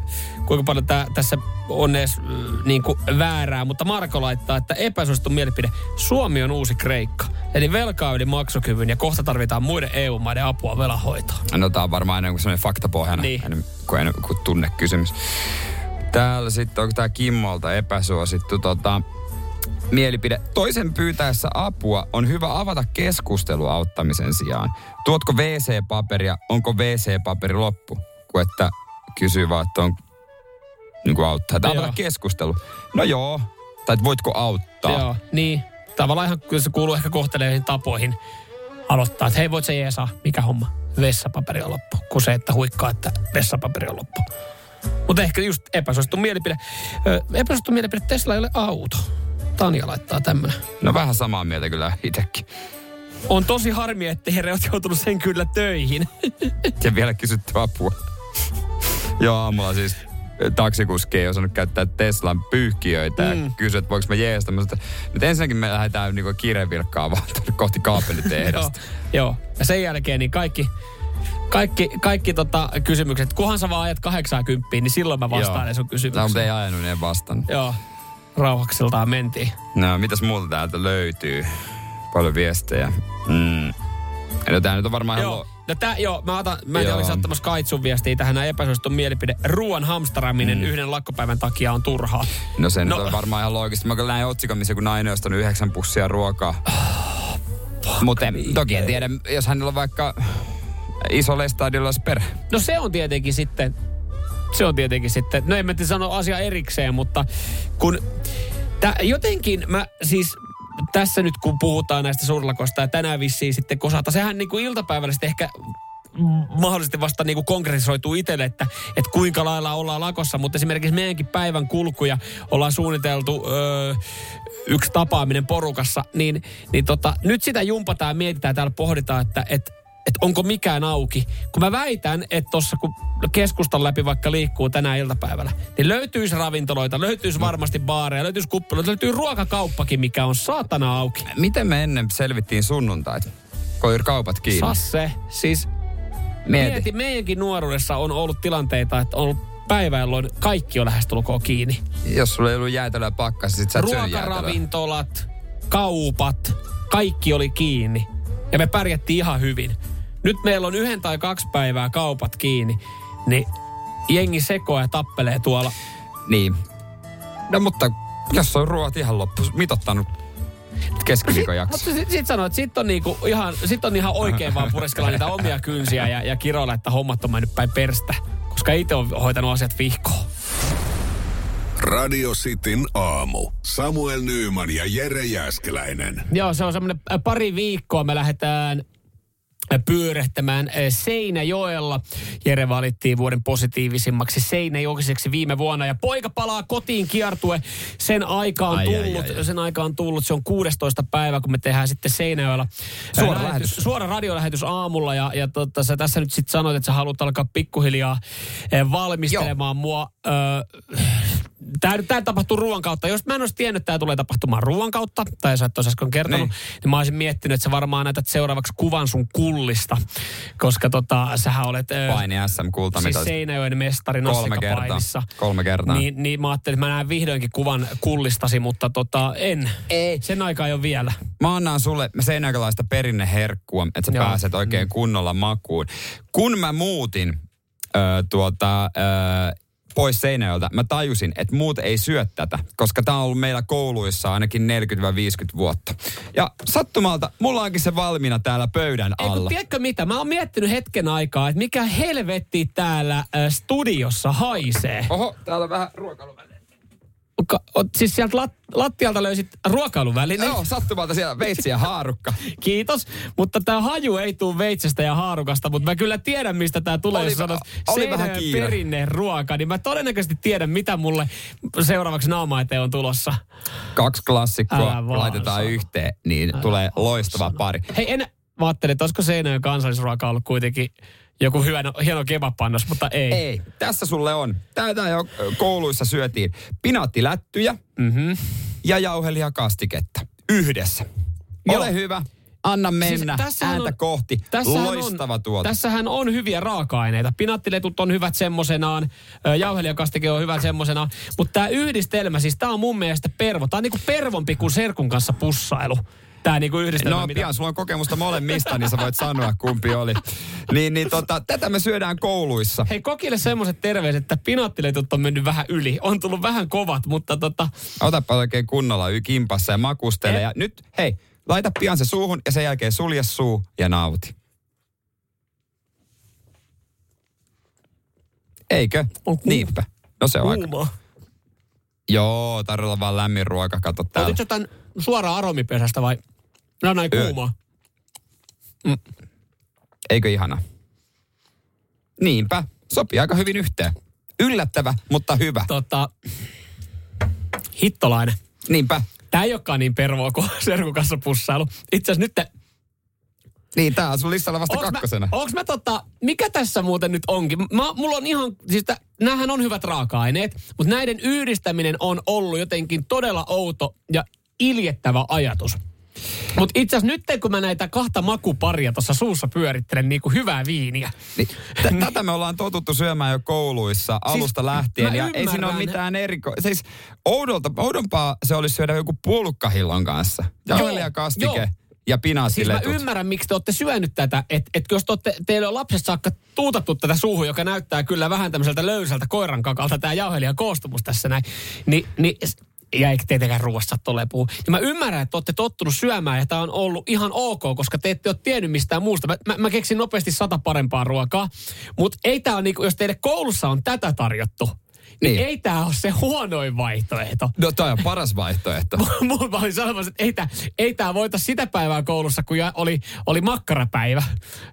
kuinka paljon tää, tässä on edes äh, niin kuin väärää, mutta Marko laittaa, että epäsuosittu mielipide. Suomi on uusi Kreikka. Eli velkaa yli maksukyvyn ja kohta tarvitaan muiden EU-maiden apua velanhoitoon. No tää on varmaan enemmän kuin semmoinen faktapohjana, Niin. enemmän kuin, enemmän kuin tunnekysymys. Täällä sitten onko tää Kimmolta epäsuosittu tota, mielipide. Toisen pyytäessä apua on hyvä avata keskustelu auttamisen sijaan. Tuotko WC-paperia, onko WC-paperi loppu? Kun että kysyy vaan, että on niin kuin auttaa. Joo. avata keskustelu. No joo. Tai että voitko auttaa? Joo, niin. Tavallaan ihan kyllä se kuuluu ehkä kohteleihin tapoihin aloittaa, että hei voit se jeesaa, mikä homma, vessapaperi on loppu, kuin se, että huikkaa, että vessapaperi on loppu. Mutta ehkä just epäsuosittu mielipide. Ö, epäsuosittu mielipide, Tesla ei ole auto. Tanja laittaa tämmönen. No vähän samaa mieltä kyllä itsekin. On tosi harmi, että herra oot joutunut sen kyllä töihin. (laughs) Ja vielä kysytty apua. Joo, aamulla siis taksikuski ei osannut käyttää Teslan pyyhkiöitä mm. ja kysyi, että voiko mä sanoin, että nyt ensinnäkin me lähdetään niinku tuonne kohti kaapelitehdasta. (laughs) Joo. Ja sen jälkeen niin kaikki, kaikki, kaikki tota kysymykset, kunhan sä vaan ajat 80, niin silloin mä vastaan ne sun No, kysymyksiin. mutta ei ajanut, niin en vastannut. Joo. Rauhakseltaan mentiin. No, mitäs muuta täältä löytyy? Paljon viestejä. Mm. No tää nyt on varmaan. Joo. No tää, joo, mä otan, mä en tiedä, olis ottamassa Kaitsun viestiä tähän näin epäsuosittu mielipide. Ruoan hamstaraaminen mm. yhden lakkopäivän takia on turhaa. no se no. Nyt on varmaan ihan loogista. Mä kyllä näin otsikon, missä joku nainen on ostanut yhdeksän pussia ruokaa. Mutta toki en tiedä, jos hänellä on vaikka iso lestadiollas perhe. No se on tietenkin sitten, se on tietenkin sitten, no en mä sano asia erikseen, mutta kun tä, jotenkin mä siis tässä nyt kun puhutaan näistä suurlakoista ja tänään vissiin sitten kosata, sehän niin kuin iltapäivällä sitten ehkä mahdollisesti vasta niin kuin konkretisoituu itselle, että, että kuinka lailla ollaan lakossa, mutta esimerkiksi meidänkin päivän kulkuja ollaan suunniteltu öö, yksi tapaaminen porukassa, niin, niin tota, nyt sitä jumpataan ja mietitään, täällä pohditaan, että, että että onko mikään auki. Kun mä väitän, että tuossa kun keskustan läpi vaikka liikkuu tänään iltapäivällä, niin löytyisi ravintoloita, löytyisi varmasti baareja, löytyisi kuppiloita, löytyy ruokakauppakin, mikä on saatana auki. Miten me ennen selvittiin sunnuntait? Koir kaupat kiinni. Sasse, siis Mieti. mieti, meidänkin nuoruudessa on ollut tilanteita, että on ollut päivä, jolloin kaikki on lähestulkoon kiinni. Jos sulla ei ollut jäätelöä pakkassa, sit sä et. Ruokaravintolat, kaupat, kaikki oli kiinni. Ja me pärjättiin ihan hyvin. Nyt meillä on yhden tai kaksi päivää kaupat kiinni, niin jengi sekoa ja tappelee tuolla. Niin. No mutta jos on ruoat ihan loppu, mitottanut keskiviikon jakso. Mutta sit, sit sanoo, että sit on, niinku ihan, sit on ihan oikein vaan pureskella niitä omia kynsiä ja, ja kiroilla, että hommat on mennyt päin perstä. Koska itse on hoitanut asiat vihkoon. Radio Cityn aamu. Samuel Nyyman ja Jere Jäskeläinen. Joo, se on semmoinen äh, pari viikkoa me lähdetään äh, pyörähtämään äh, Seinäjoella. Jere valittiin vuoden positiivisimmaksi Seinäjokiseksi viime vuonna. Ja poika palaa kotiin kiertue. Sen aika on Ai, tullut. ai, ai. Sen aika on tullut. Se on 16. päivä, kun me tehdään sitten Seinäjoella. äh, Suora lähetys. Suora radiolähetys aamulla. Ja, ja tota, sä tässä nyt sitten sanoit, että sä haluat alkaa pikkuhiljaa äh, valmistelemaan Joo. mua. Äh, Tämä, tämä tapahtuu ruoan kautta. Jos mä en olisi tiennyt, että tämä tulee tapahtumaan ruoan kautta, tai sä et olisi äsken kertonut, niin. niin mä olisin miettinyt, että sä varmaan näytät seuraavaksi kuvan sun kullista, koska tota, sähän olet... Paini SM-kulta, Siis Seinäjoen mestari Kolme kertaa. Kolme kertaa. Niin, niin mä ajattelin, että mä näen vihdoinkin kuvan kullistasi, mutta tota, en. Ei. Sen aikaa ei ole vielä. Mä annan sulle seinäkälaista perinneherkkua, että sä Joo. pääset oikein kunnolla makuun. Kun mä muutin ö, tuota, ö, pois Seinäjöltä, mä tajusin, että muut ei syö tätä, koska tää on ollut meillä kouluissa ainakin 40-50 vuotta. Ja sattumalta, mulla onkin se valmiina täällä pöydän alla. tiedätkö mitä? Mä oon miettinyt hetken aikaa, että mikä helvetti täällä äh, studiossa haisee. Oho, täällä on vähän ruokailuvälineitä. Ka- oot- siis sieltä lat- lattialta löysit ruokailuvälineen. Joo, sattumalta siellä veitsi ja haarukka. (laughs) Kiitos, mutta tämä haju ei tule veitsestä ja haarukasta, mutta mä kyllä tiedän, mistä tämä tulee, Oli jos sanot oli vähän kiire. perinneruoka, niin mä todennäköisesti tiedän, mitä mulle seuraavaksi naama eteen on tulossa. Kaksi klassikkoa Älä laitetaan sano. yhteen, niin tulee loistava pari. Hei, en, mä ajattelin, että olisiko Seinäjoen kansallisruoka ollut kuitenkin joku hyvä, hieno kebabpannos, mutta ei. Ei, tässä sulle on. Tätä jo kouluissa syötiin pinaattilättyjä mm-hmm. ja jauhelijakastiketta yhdessä. Joo. Ole hyvä, anna mennä Siis ääntä on- kohti. tässähän Loistava on, tuote. Tässähän on hyviä raaka-aineita. Pinaattiletut on hyvät semmosenaan, jauhelijakastike on hyvä semmosenaan. Mutta tämä yhdistelmä, siis tämä on mun mielestä pervo. Tämä on niinku pervompi kuin serkun kanssa pussailu. Tämä niinku yhdistelmä. No mitä- pian, sulla on kokemusta molemmista, niin sä voit sanoa kumpi oli. Niin, niin tota, tätä me syödään kouluissa. Hei kokille semmoiset terveiset, että pinaattiletut on mennyt vähän yli. On tullut vähän kovat, mutta tota... Otapa oikein kunnolla y- kimpassa ja makustele. Eh. Ja nyt, hei, laita pian se suuhun ja sen jälkeen sulje suu ja nauti. Eikö? Niinpä. No se on aika. Kuumaa. Joo, tarjolla vaan lämmin ruoka, kato täällä. Otitko tämän suoraan aromipesästä vai? No näin Ö. kuumaa. Eikö ihana? Niinpä, sopii aika hyvin yhteen. Yllättävä, mutta hyvä. Tota, hittolainen. Niinpä. Tää ei olekaan niin pervoa kuin (laughs) serkun kanssa pussailu. Itse asiassa nyt te, Niin, tää on sun listalla vasta Onks kakkosena. Mä, onks mä tota, mikä tässä muuten nyt onkin? Mä, mulla on ihan, siis tä, näähän on hyvät raaka-aineet, mutta näiden yhdistäminen on ollut jotenkin todella outo ja iljettävä ajatus. Mutta itse asiassa nyt kun mä näitä kahta makuparia tuossa suussa pyörittelen niin kuin hyvää viiniä. Niin, t- tätä me ollaan totuttu syömään jo kouluissa alusta lähtien. mä Ja ei siinä ole ymmärrän. mitään eriko... Siis oudolta, oudompaa se olisi syödä joku puolukkahillon kanssa. Jauhelia kastike joo. ja Siis mä ymmärrän, miksi te olette syönyt tätä. Että et jos te olette, teille on lapsesta saakka tuutattu tätä suuhun, joka näyttää kyllä vähän tämmöiseltä löysältä koiran kakalta, tämä jauhelijan koostumus tässä näin, niin, niin ja eikä tietenkään ruoasta tule puhua. Ja mä ymmärrän, että olette tottunut syömään ja tämä on ollut ihan ok, koska te ette ole tiennyt mistään muusta. Mä, mä, mä keksin nopeasti sata parempaa ruokaa, mutta ei tämä ole niinku, jos teille koulussa on tätä tarjottu, niin, Niin. ei tämä ole se huonoin vaihtoehto. No toi on paras vaihtoehto. (laughs) Mulla mä olin sanomassa, että ei tää, ei tää voita sitä päivää koulussa, kun oli, oli makkarapäivä.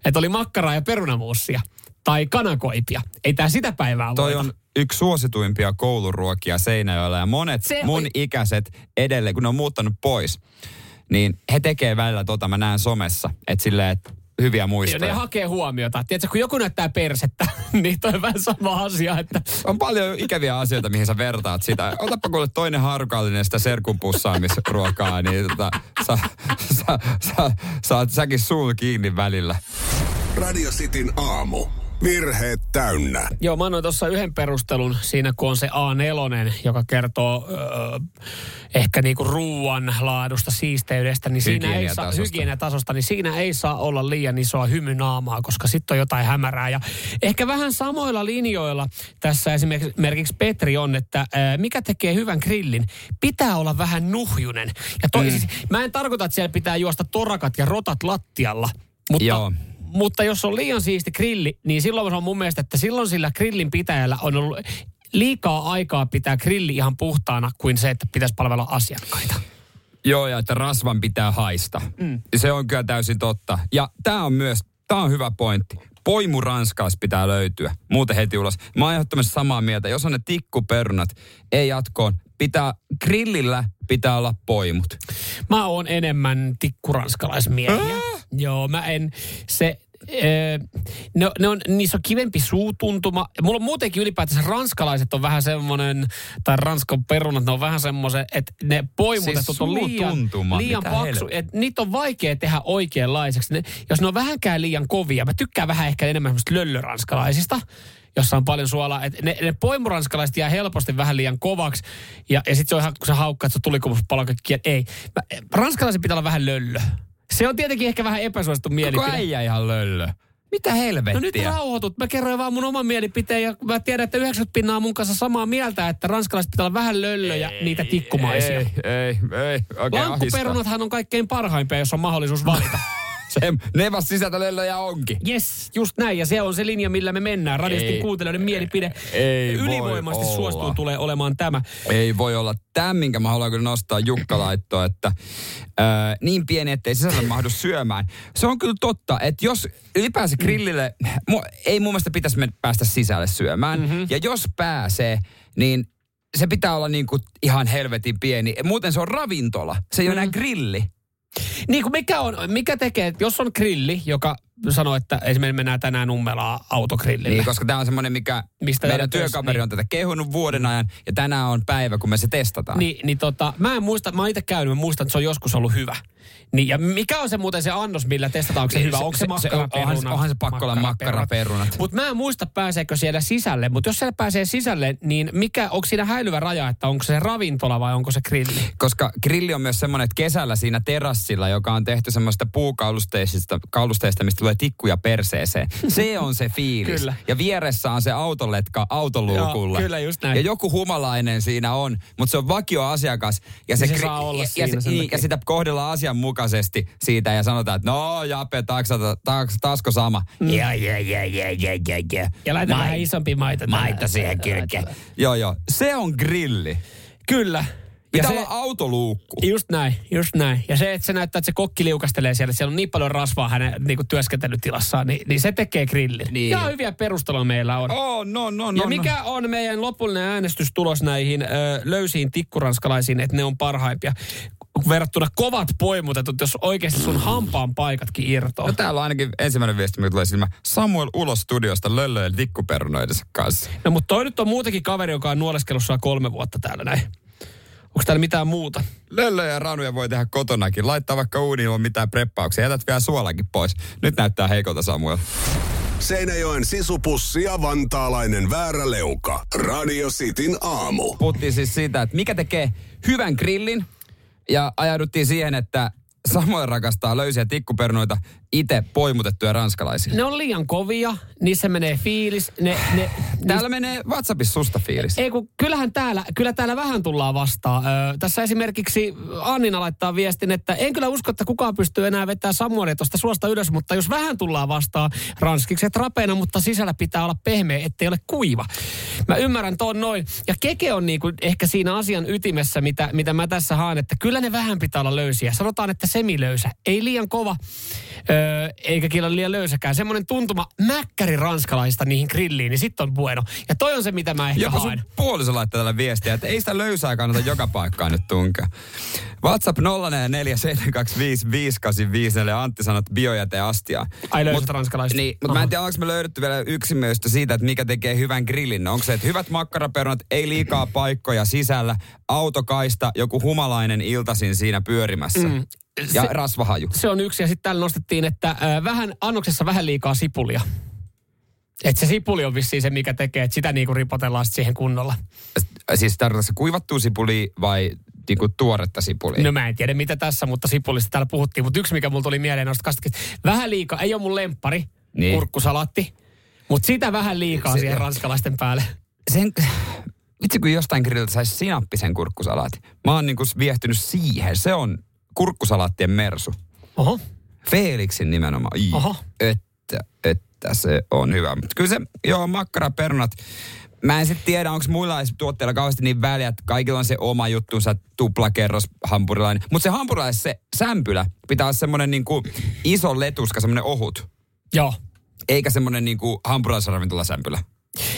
Että oli makkaraa ja perunamuussia. Tai kanakoipia. Ei tää sitä päivää Toi voita. on yksi suosituimpia kouluruokia Seinäjoella ja monet Se mun oli- ikäiset edelleen, kun ne on muuttanut pois, niin he tekee välillä tota, mä näen somessa, että silleen, että hyviä Ja muistoja. ne hakee huomiota. Tiedätkö, kun joku näyttää persettä, (laughs) niin toi on vähän sama asia, että On paljon ikäviä asioita, mihin sä vertaat sitä. Otapa kuule toinen harukallinen sitä serkun pussaamisruokaa, niin tota, sa, sa, sa, saat säkin suun kiinni välillä. Radio Cityn aamu. Virheet täynnä. Joo, mä annoin tuossa yhden perustelun siinä, kun on se A4, joka kertoo öö, ehkä niinku ruuan laadusta, siisteydestä, niin siinä ei saa, Hygieniatasosta. niin siinä ei saa olla liian isoa hymynaamaa, koska sitten on jotain hämärää. Ja ehkä vähän samoilla linjoilla tässä esimerkiksi Petri on, että ää, mikä tekee hyvän grillin? Pitää olla vähän nuhjunen. Ja toi, mm. siis, mä en tarkoita, että siellä pitää juosta torakat ja rotat lattialla, mutta Joo. Mutta jos on liian siisti grilli, niin silloin se on mun mielestä, että silloin sillä grillin pitäjällä on ollut liikaa aikaa pitää grilli ihan puhtaana kuin se, että pitäisi palvella asiakkaita. Joo, ja että rasvan pitää haista. Mm. Se on kyllä täysin totta. Ja tämä on myös, tämä on hyvä pointti. Poimu ranskais pitää löytyä, muuten heti ulos. Mä oon ehdottomasti samaa mieltä. Jos on ne tikkuperunat, ei jatkoon. Pitää, grillillä pitää olla poimut. Mä oon enemmän tikkuranskalaismiehiä. Joo, mä en, se, ne, ne on, niissä on kivempi suutuntuma. Mulla on muutenkin ylipäätänsä ranskalaiset on vähän semmoinen, tai ranskan perunat, ne on vähän semmoinen, että ne poimutetut Siis on liian, liian paksu. Et niitä on vaikea tehdä oikeanlaiseksi. Ne, jos ne on vähänkään liian kovia, mä tykkään vähän ehkä enemmän semmoista löllöranskalaisista jossa on paljon suolaa. Et ne, ne poimuranskalaiset jää helposti vähän liian kovaksi. Ja, ja sitten se on ihan, kun sä haukkaat, että se tulikumus palaa kaikki. Ei. Mä, ranskalaisen pitää olla vähän löllö. Se on tietenkin ehkä vähän epäsuosittu Koko mielipide. äijä ihan löllö. Mitä helvettiä? No nyt rauhoitut. Mä kerroin vaan mun oman mielipiteen ja mä tiedän, että 90 pinnaa on mun kanssa samaa mieltä, että ranskalaiset pitää olla vähän löllöjä niitä tikkumaisia. Ei, ei, ei. Oikein Lankkuperunathan on kaikkein parhaimpia, jos on mahdollisuus valita. (laughs) se nevas sisältölöllöjä onkin. Yes, just näin. Ja se on se linja, millä me mennään. Radiostin Ei. kuuntelijoiden mielipide Ei voi ylivoimaisesti suostuu tulee olemaan tämä. Ei voi olla tämä, minkä mä haluan kyllä nostaa Jukka laittoa, että ää, niin pieni, ettei sisällä mahdu syömään. Se on kyllä totta, että jos ylipäänsä grillille, ei mun mielestä pitäisi päästä sisälle syömään. Mm-hmm. Ja jos pääsee, niin se pitää olla niinku ihan helvetin pieni. Muuten se on ravintola, se ei ole enää grilli. Niin kuin mikä, on, mikä tekee, että jos on grilli, joka sanoo, että esimerkiksi mennään tänään Nummelaa autogrillille. Niin, koska tämä on semmoinen, mikä Mistä meidän työkaveri niin. on tätä kehunut vuoden ajan, ja tänään on päivä, kun me se testataan. Niin, niin tota, mä en muista, mä oon itse käynyt, mä muistan, että se on joskus ollut hyvä. Niin, ja mikä on se muuten se annos, millä testataan, onko se Niin, hyvä, se- onko se, se- se- makkaraperunat? onhan se- onhan se pakko olla makkaraperunat. Mutta mä en muista, pääseekö siellä sisälle. Mutta jos siellä pääsee sisälle, niin mikä, onko siinä häilyvä raja, että onko se ravintola vai onko se grilli? Koska grilli on myös semmoinen, että kesällä siinä terassilla, joka on tehty semmoista puukaulusteista, kaulusteista, mistä tulee tikkuja perseeseen. (laughs) Se on se fiilis. Kyllä. Ja vieressä on se autoletka autoluukulla. Joo, kyllä, just näin. Ja joku humalainen siinä on, mutta se on vakioasiakas. Ja Se gri- saa olla ja, ja, sen niin, ja sitä kohdellaan asianmukaisesti siitä ja sanotaan, että no Jape, taksa, taks, taasko sama? Mm. Ja, ja, ja, ja, ja, ja, ja. Ja laita vähän isompi maito. Maito siihen kylkeen. Joo, joo. Se on grilli. Kyllä. Pitää se- olla autoluukku. Just näin, just näin. Ja se, että se näyttää, että se kokki liukastelee siellä, että siellä on niin paljon rasvaa hänen niin kuin työskentelytilassaan, niin, niin se tekee grillin. Niin. Ja hyviä perusteluja meillä on. Oh, no, no, ja no, mikä on meidän lopullinen äänestystulos näihin ö, löysiin tikkuranskalaisiin, että ne on parhaimpia? Verrattuna kovat poimutetut, jos oikeasti sun hampaan paikatkin irtoaa. No täällä on ainakin ensimmäinen viesti, mikä tulee silmään. Samuel ulos studiosta löllöjen tikkuperunoidensa kanssa. No mutta toi nyt on muutenkin kaveri, joka on nuoleskellut kolme vuotta täällä näin. Onko täällä mitään muuta? Löllöjä ja ranuja voi tehdä kotonakin. Laittaa vaikka uuniin ilman mitään preppauksia. Jätät vielä suolakin pois. Nyt näyttää heikolta Samuel. Seinäjoen sisupussi ja vantaalainen vääräleuka. Radio Cityn aamu. Puhuttiin siis siitä, että mikä tekee hyvän grillin. Ja ajauduttiin siihen, että Samuel rakastaa löysiä tikkuperunoita, itse poimutettuja ranskalaisia. Ne on liian kovia, niissä menee fiilis. Ne, ne, Täällä menee WhatsAppissa susta fiilis. Ei kun kyllähän täällä, kyllä täällä vähän tullaan vastaan. Öö, tässä esimerkiksi Annina laittaa viestin, että en kyllä usko, että kukaan pystyy enää vetämään Samuelia tuosta suosta ylös, mutta jos vähän tullaan vastaan, ranskikset rapeena, mutta sisällä pitää olla pehmeä, ettei ole kuiva. Mä ymmärrän ton noin. Ja keke on niinku ehkä siinä asian ytimessä, mitä, mitä mä tässä haen, että kyllä ne vähän pitää olla löysiä. Sanotaan, että semilöysä. Ei liian kova, öö, eikä kyllä liian löysäkään. Semmoinen tuntuma mäkkäri ranskalaista niihin grilliin, niin sitten on bueno. Ja toi on se, mitä mä ehkä Jopa sun haen. puoliso laittaa tällä viestiä, että ei sitä löysää kannata joka paikkaan nyt tunkea. WhatsApp 0447255854 ja Antti sanoo, että biojäte astia. Ai löysät ranskalaiset. Niin, mutta mä en tiedä, onko me löydetty vielä yksimielisyyttä siitä, että mikä tekee hyvän grillin. Onko se, että hyvät makkaraperunat, ei liikaa paikkoja sisällä, autokaista, joku humalainen iltasin siinä pyörimässä. Mm. Ja Se- rasvahaju. Se on yksi ja sitten täällä nostettiin, että äh, vähän, annoksessa vähän liikaa sipulia. Että se sipuli on vissiin se, mikä tekee, että sitä niinku ripotellaan sit siihen kunnolla. Siis tarkoittaa se kuivattua sipuli vai niinku tuoretta sipulia? No mä en tiedä mitä tässä, mutta sipulista täällä puhuttiin. Mutta yksi, mikä mulla tuli mieleen noista kastikista. Vähän liikaa, ei ole mun lemppari, Niin. kurkkusalatti. Mutta sitä vähän liikaa Se- siihen ranskalaisten päälle. sen, vitsi kun jostain grilliltä saisi sinappisen kurkkusalaatin. Mä oon niinku viehtynyt siihen. Se on kurkkusalaattien mersu. Oho. Felixin nimenomaan. Ii, Oho. Että, että se on hyvä. Mutta kyllä se, joo, makkaraperunat. Mä en sitten tiedä, onko muilla tuotteilla kauheasti niin väliä, että kaikilla on se oma juttunsa, tuplakerros, hampurilainen. Mutta se hampurilais, se sämpylä, pitää olla semmoinen niinku iso letuska, semmoinen ohut. Joo. Eikä semmoinen niinku hampurilaisravintola-sämpylä.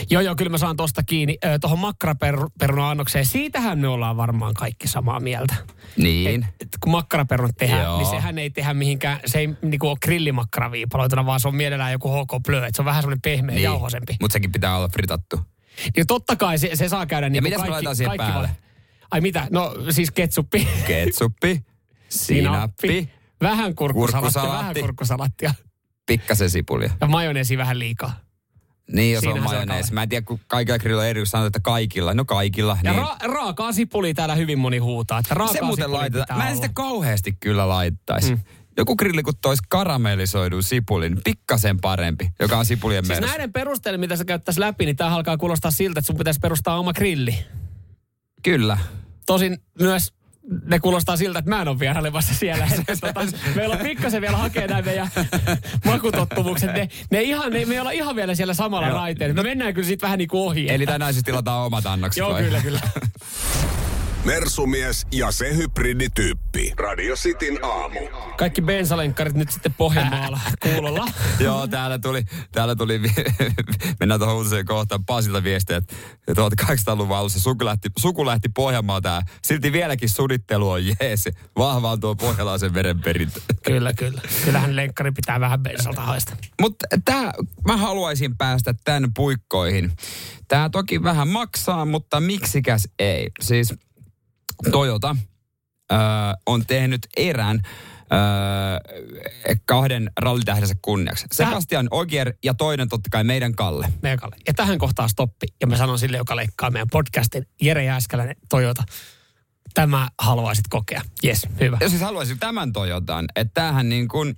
Joo, joo, kyllä mä saan tosta kiinni. Tuohon makkaraperuna-annokseen, siitähän me ollaan varmaan kaikki samaa mieltä. Niin. Et kun makkaraperunat tehdään, Joo. niin sehän ei tehdä mihinkään, se ei niinku ole grillimakkaraviipaloituna, vaan se on mielellään joku HK Bleu, että se on vähän semmoinen pehmeä niin. jauhosempi. Mutta sekin pitää olla fritattu. Niin totta kai se, se saa käydä niin mitäs me laitetaan siihen päälle? Ai mitä? No siis ketsuppi. Ketsuppi, (laughs) sinappi, Vähän kurkkusalattia, Kurkkusalaatti. vähän kurkkusalattia. pikkasen sipulia. Ja majoneesi vähän liikaa. Niin, jos on Siinähän se majoneesi. Mä en tiedä, kun kaikilla grillillä on eri, sanotaan, että kaikilla. No kaikilla. Ja niin. ra- raakaa sipulia täällä hyvin moni huutaa. Että raakaa se muuten laitetaan. Mä en sitä kauheasti kyllä laittaisi. Mm. joku grilli kun tois karamellisoidun sipulin, pikkasen parempi, joka on sipulien Siis mersu. näiden perusteella, mitä sä käyttäisi läpi, niin tämä alkaa kuulostaa siltä, että sun pitäisi perustaa oma grilli. Kyllä. Tosin myös ne kuulostaa siltä, että mä en ole vierailemassa siellä. (laughs) Että tota, meillä on pikkasen vielä hakea nämä meidän (laughs) makutottumukset. Ne, ne, ihan, ne, me ei olla ihan vielä siellä samalla raiteella. Me mennään kyllä siitä vähän niin kuin ohi. Eli tänään siis tilataan omat annokset Joo, vai? kyllä, kyllä. (laughs) Mersumies ja se hybridityyppi. Radio Cityn aamu. Kaikki bensalenkkarit nyt sitten Pohjanmaalla kuulolla. (laughs) Joo, täällä tuli, täällä tuli (laughs) mennään tuohon uutiseen kohtaan Pasilta viestiä, että 1800-luvun alussa suku lähti, suku lähti Pohjanmaalta ja silti vieläkin sudittelu on jees. Vahva on tuo pohjalaisen verenperintö. (laughs) Kyllä, kyllä. Kyllähän lenkkari pitää vähän bensalta haista. Mutta tää, mä haluaisin päästä tämän puikkoihin. Tää toki vähän maksaa, mutta miksikäs ei. Siis Toyota öö, on tehnyt erän öö, kahden rallitähdensä kunniaksi. Sebastian Ogier ja toinen totta kai meidän Kalle. Meidän Kalle. Ja tähän kohtaa stoppi. Ja mä sanon sille, joka leikkaa meidän podcastin, Jere Jääskäläinen, Toyota. Tämä haluaisit kokea. Yes, hyvä. Ja siis haluaisin tämän Toyotan, että tämähän niin kuin,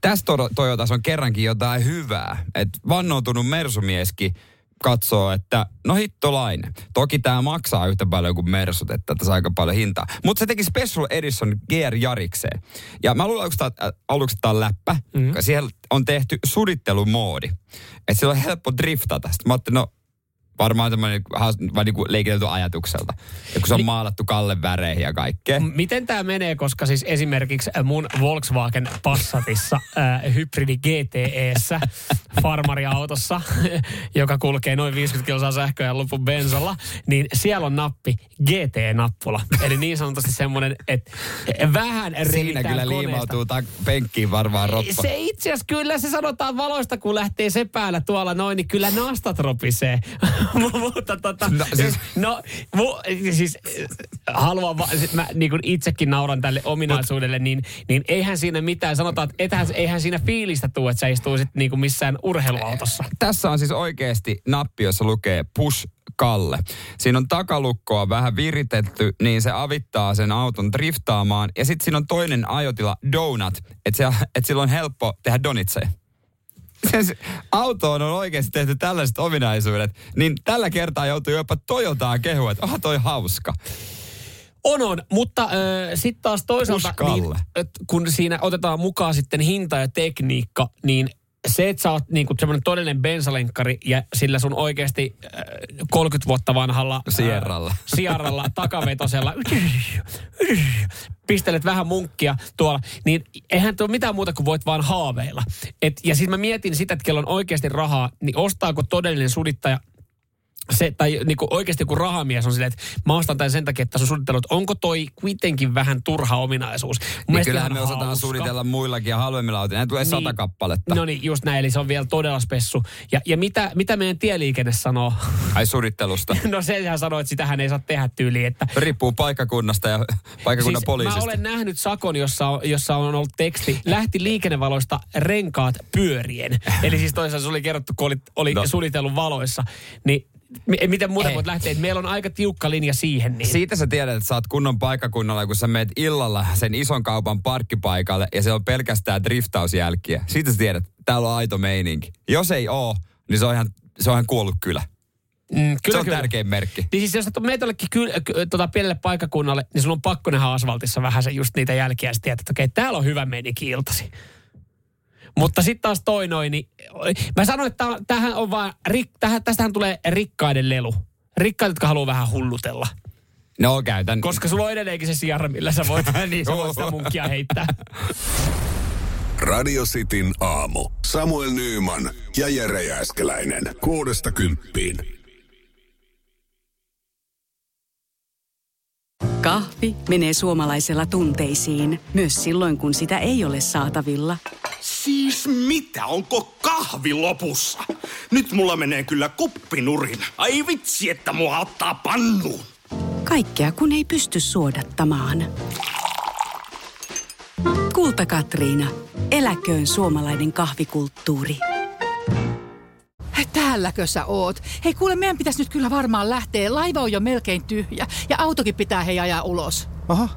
tässä to- Toyotassa on kerrankin jotain hyvää. Että vannoutunut Mersumieskin katsoo, että no hittolainen. Toki tämä maksaa yhtä paljon kuin Mersut, että tässä on aika paljon hintaa. Mutta se teki Special Edition GR Jarikseen. Ja mä luulen, että tää- aluksi tämä on läppä, Mhm. mm-hmm. siellä on tehty sudittelumoodi. Että sillä on helppo driftata. Sitten mä ajattelin, no varmaan semmoinen vaan niin leikitelty ajatukselta. Ja kun se on maalattu Kallen väreihin ja kaikkea. Miten tämä menee, koska siis esimerkiksi mun Volkswagen Passatissa äh, hybridi GTEssä, farmariautossa, (laughs) joka kulkee noin 50 kilsaa sähköä ja lopun bensalla, niin siellä on nappi GT-nappula. Eli niin sanotusti semmoinen, että vähän Siinä kyllä koneesta. liimautuu ta- penkkiin varmaan roppa. Se itse asiassa kyllä se sanotaan valoista, kun lähtee se päällä tuolla noin, niin kyllä nastat ropisee. (laughs) Mutta tota, No, no, siis- siis, no mu, siis äh, haluan, va, siis mä niin kuin itsekin nauran tälle ominaisuudelle, niin, niin eihän siinä mitään, sanotaan, että ethän, eihän siinä fiilistä tule, että sä istuisit niin kuin missään urheiluautossa. Tässä on siis oikeasti nappi, jossa lukee push Kalle. Siinä on takalukkoa vähän viritetty, niin se avittaa sen auton driftaamaan. Ja sitten siinä on toinen ajotila, donut, että et sillä on helppo tehdä donitseja. Siis autoon on oikeasti tehty tällaiset ominaisuudet, niin tällä kertaa joutuu jopa Toyotaan kehua, että oh, toi hauska. On, on, mutta äh, sitten taas toisaalta, Uskalle. niin, et kun siinä otetaan mukaan sitten hinta ja tekniikka, niin se, että sä oot niinku semmoinen todellinen bensalenkkari ja sillä sun oikeasti äh, 30 vuotta vanhalla Sierralla. Äh, sierralla takavetosella pistelet vähän munkkia tuolla, niin eihän tuo mitään muuta kuin voit vaan haaveilla. Et, ja siis mä mietin sitä, että kello on oikeasti rahaa, niin ostaako todellinen sudittaja se, tai niin kuin oikeasti joku rahamies on silleen, että mä ostan tämän sen takia, että sun suunnittelut, onko toi kuitenkin vähän turha ominaisuus? Mun Niin kyllähän me osataan hauska. suunnitella muillakin ja halvemmilla autoilla. Tulee niin. sata kappaletta. No niin, just näin, eli se on vielä todella spessu. Ja, ja mitä, mitä meidän tieliikenne sanoo? Ai suunnittelusta. (laughs) No sehän sanoo, että sitähän ei saa tehdä tyyliin, että Riippuu paikkakunnasta ja paikkakunnan siis poliisista. Mä olen nähnyt sakon, jossa on, jossa on ollut teksti, lähti liikennevaloista renkaat pyörien. Eli siis toisaalta se oli kerrottu, kun oli, oli No. suunnitellut valoissa. Niin miten muuten Hei. voit lähteä, että meillä on aika tiukka linja siihen. Niin. Siitä sä tiedät, että sä oot kunnon paikkakunnalla, kun sä meet illalla sen ison kaupan parkkipaikalle ja se on pelkästään driftausjälkiä. Siitä sä tiedät, että täällä on aito meininki. Jos ei oo, niin se on ihan, se on ihan kuollut kylä. Mm, se on tärkein merkki. Niin siis jos sä meet jollekin kyl, ky, tota pienelle paikkakunnalle, niin sulla on pakko nähdä asfaltissa vähän se just niitä jälkiä ja tiedät, että okei, täällä on hyvä meininki iltasi. Mutta sitten taas toi noin, niin mä sanoin, että tämähän on vaan, rik, tähän, tästähän tulee rikkaiden lelu. Rikkaat, jotka haluaa vähän hullutella. No käytän. Koska sulla on edelleenkin se sijara, millä sä voit, (laughs) niin, sä voit sitä munkia heittää. Radio Cityn aamu. Samuel Nyyman ja Jere Jääskeläinen. Kuudesta kymppiin. Kahvi menee suomalaisella tunteisiin, myös silloin kun sitä ei ole saatavilla. Siis mitä? Onko kahvi lopussa? Nyt mulla menee kyllä kuppinurin. Ai vitsi, että mua ottaa pannuun. Kaikkea kun ei pysty suodattamaan. Kulta Katriina. Eläköön suomalainen kahvikulttuuri. Täälläkö sä oot? Hei kuule, meidän pitäisi nyt kyllä varmaan lähteä. Laiva on jo melkein tyhjä ja autokin pitää hei ajaa ulos. Aha,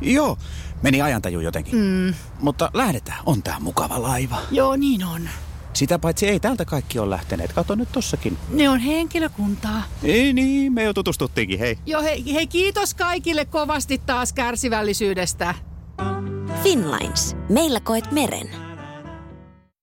Joo, meni ajantaju jotenkin. Mm. Mutta lähdetään, on tää mukava laiva. Joo, niin on. Sitä paitsi ei täältä kaikki ole lähteneet. Kato nyt tossakin. Ne on henkilökuntaa. Ei niin, me jo tutustuttiinkin, hei. Joo, hei, hei kiitos kaikille kovasti taas kärsivällisyydestä. Finlines. Meillä koet meren.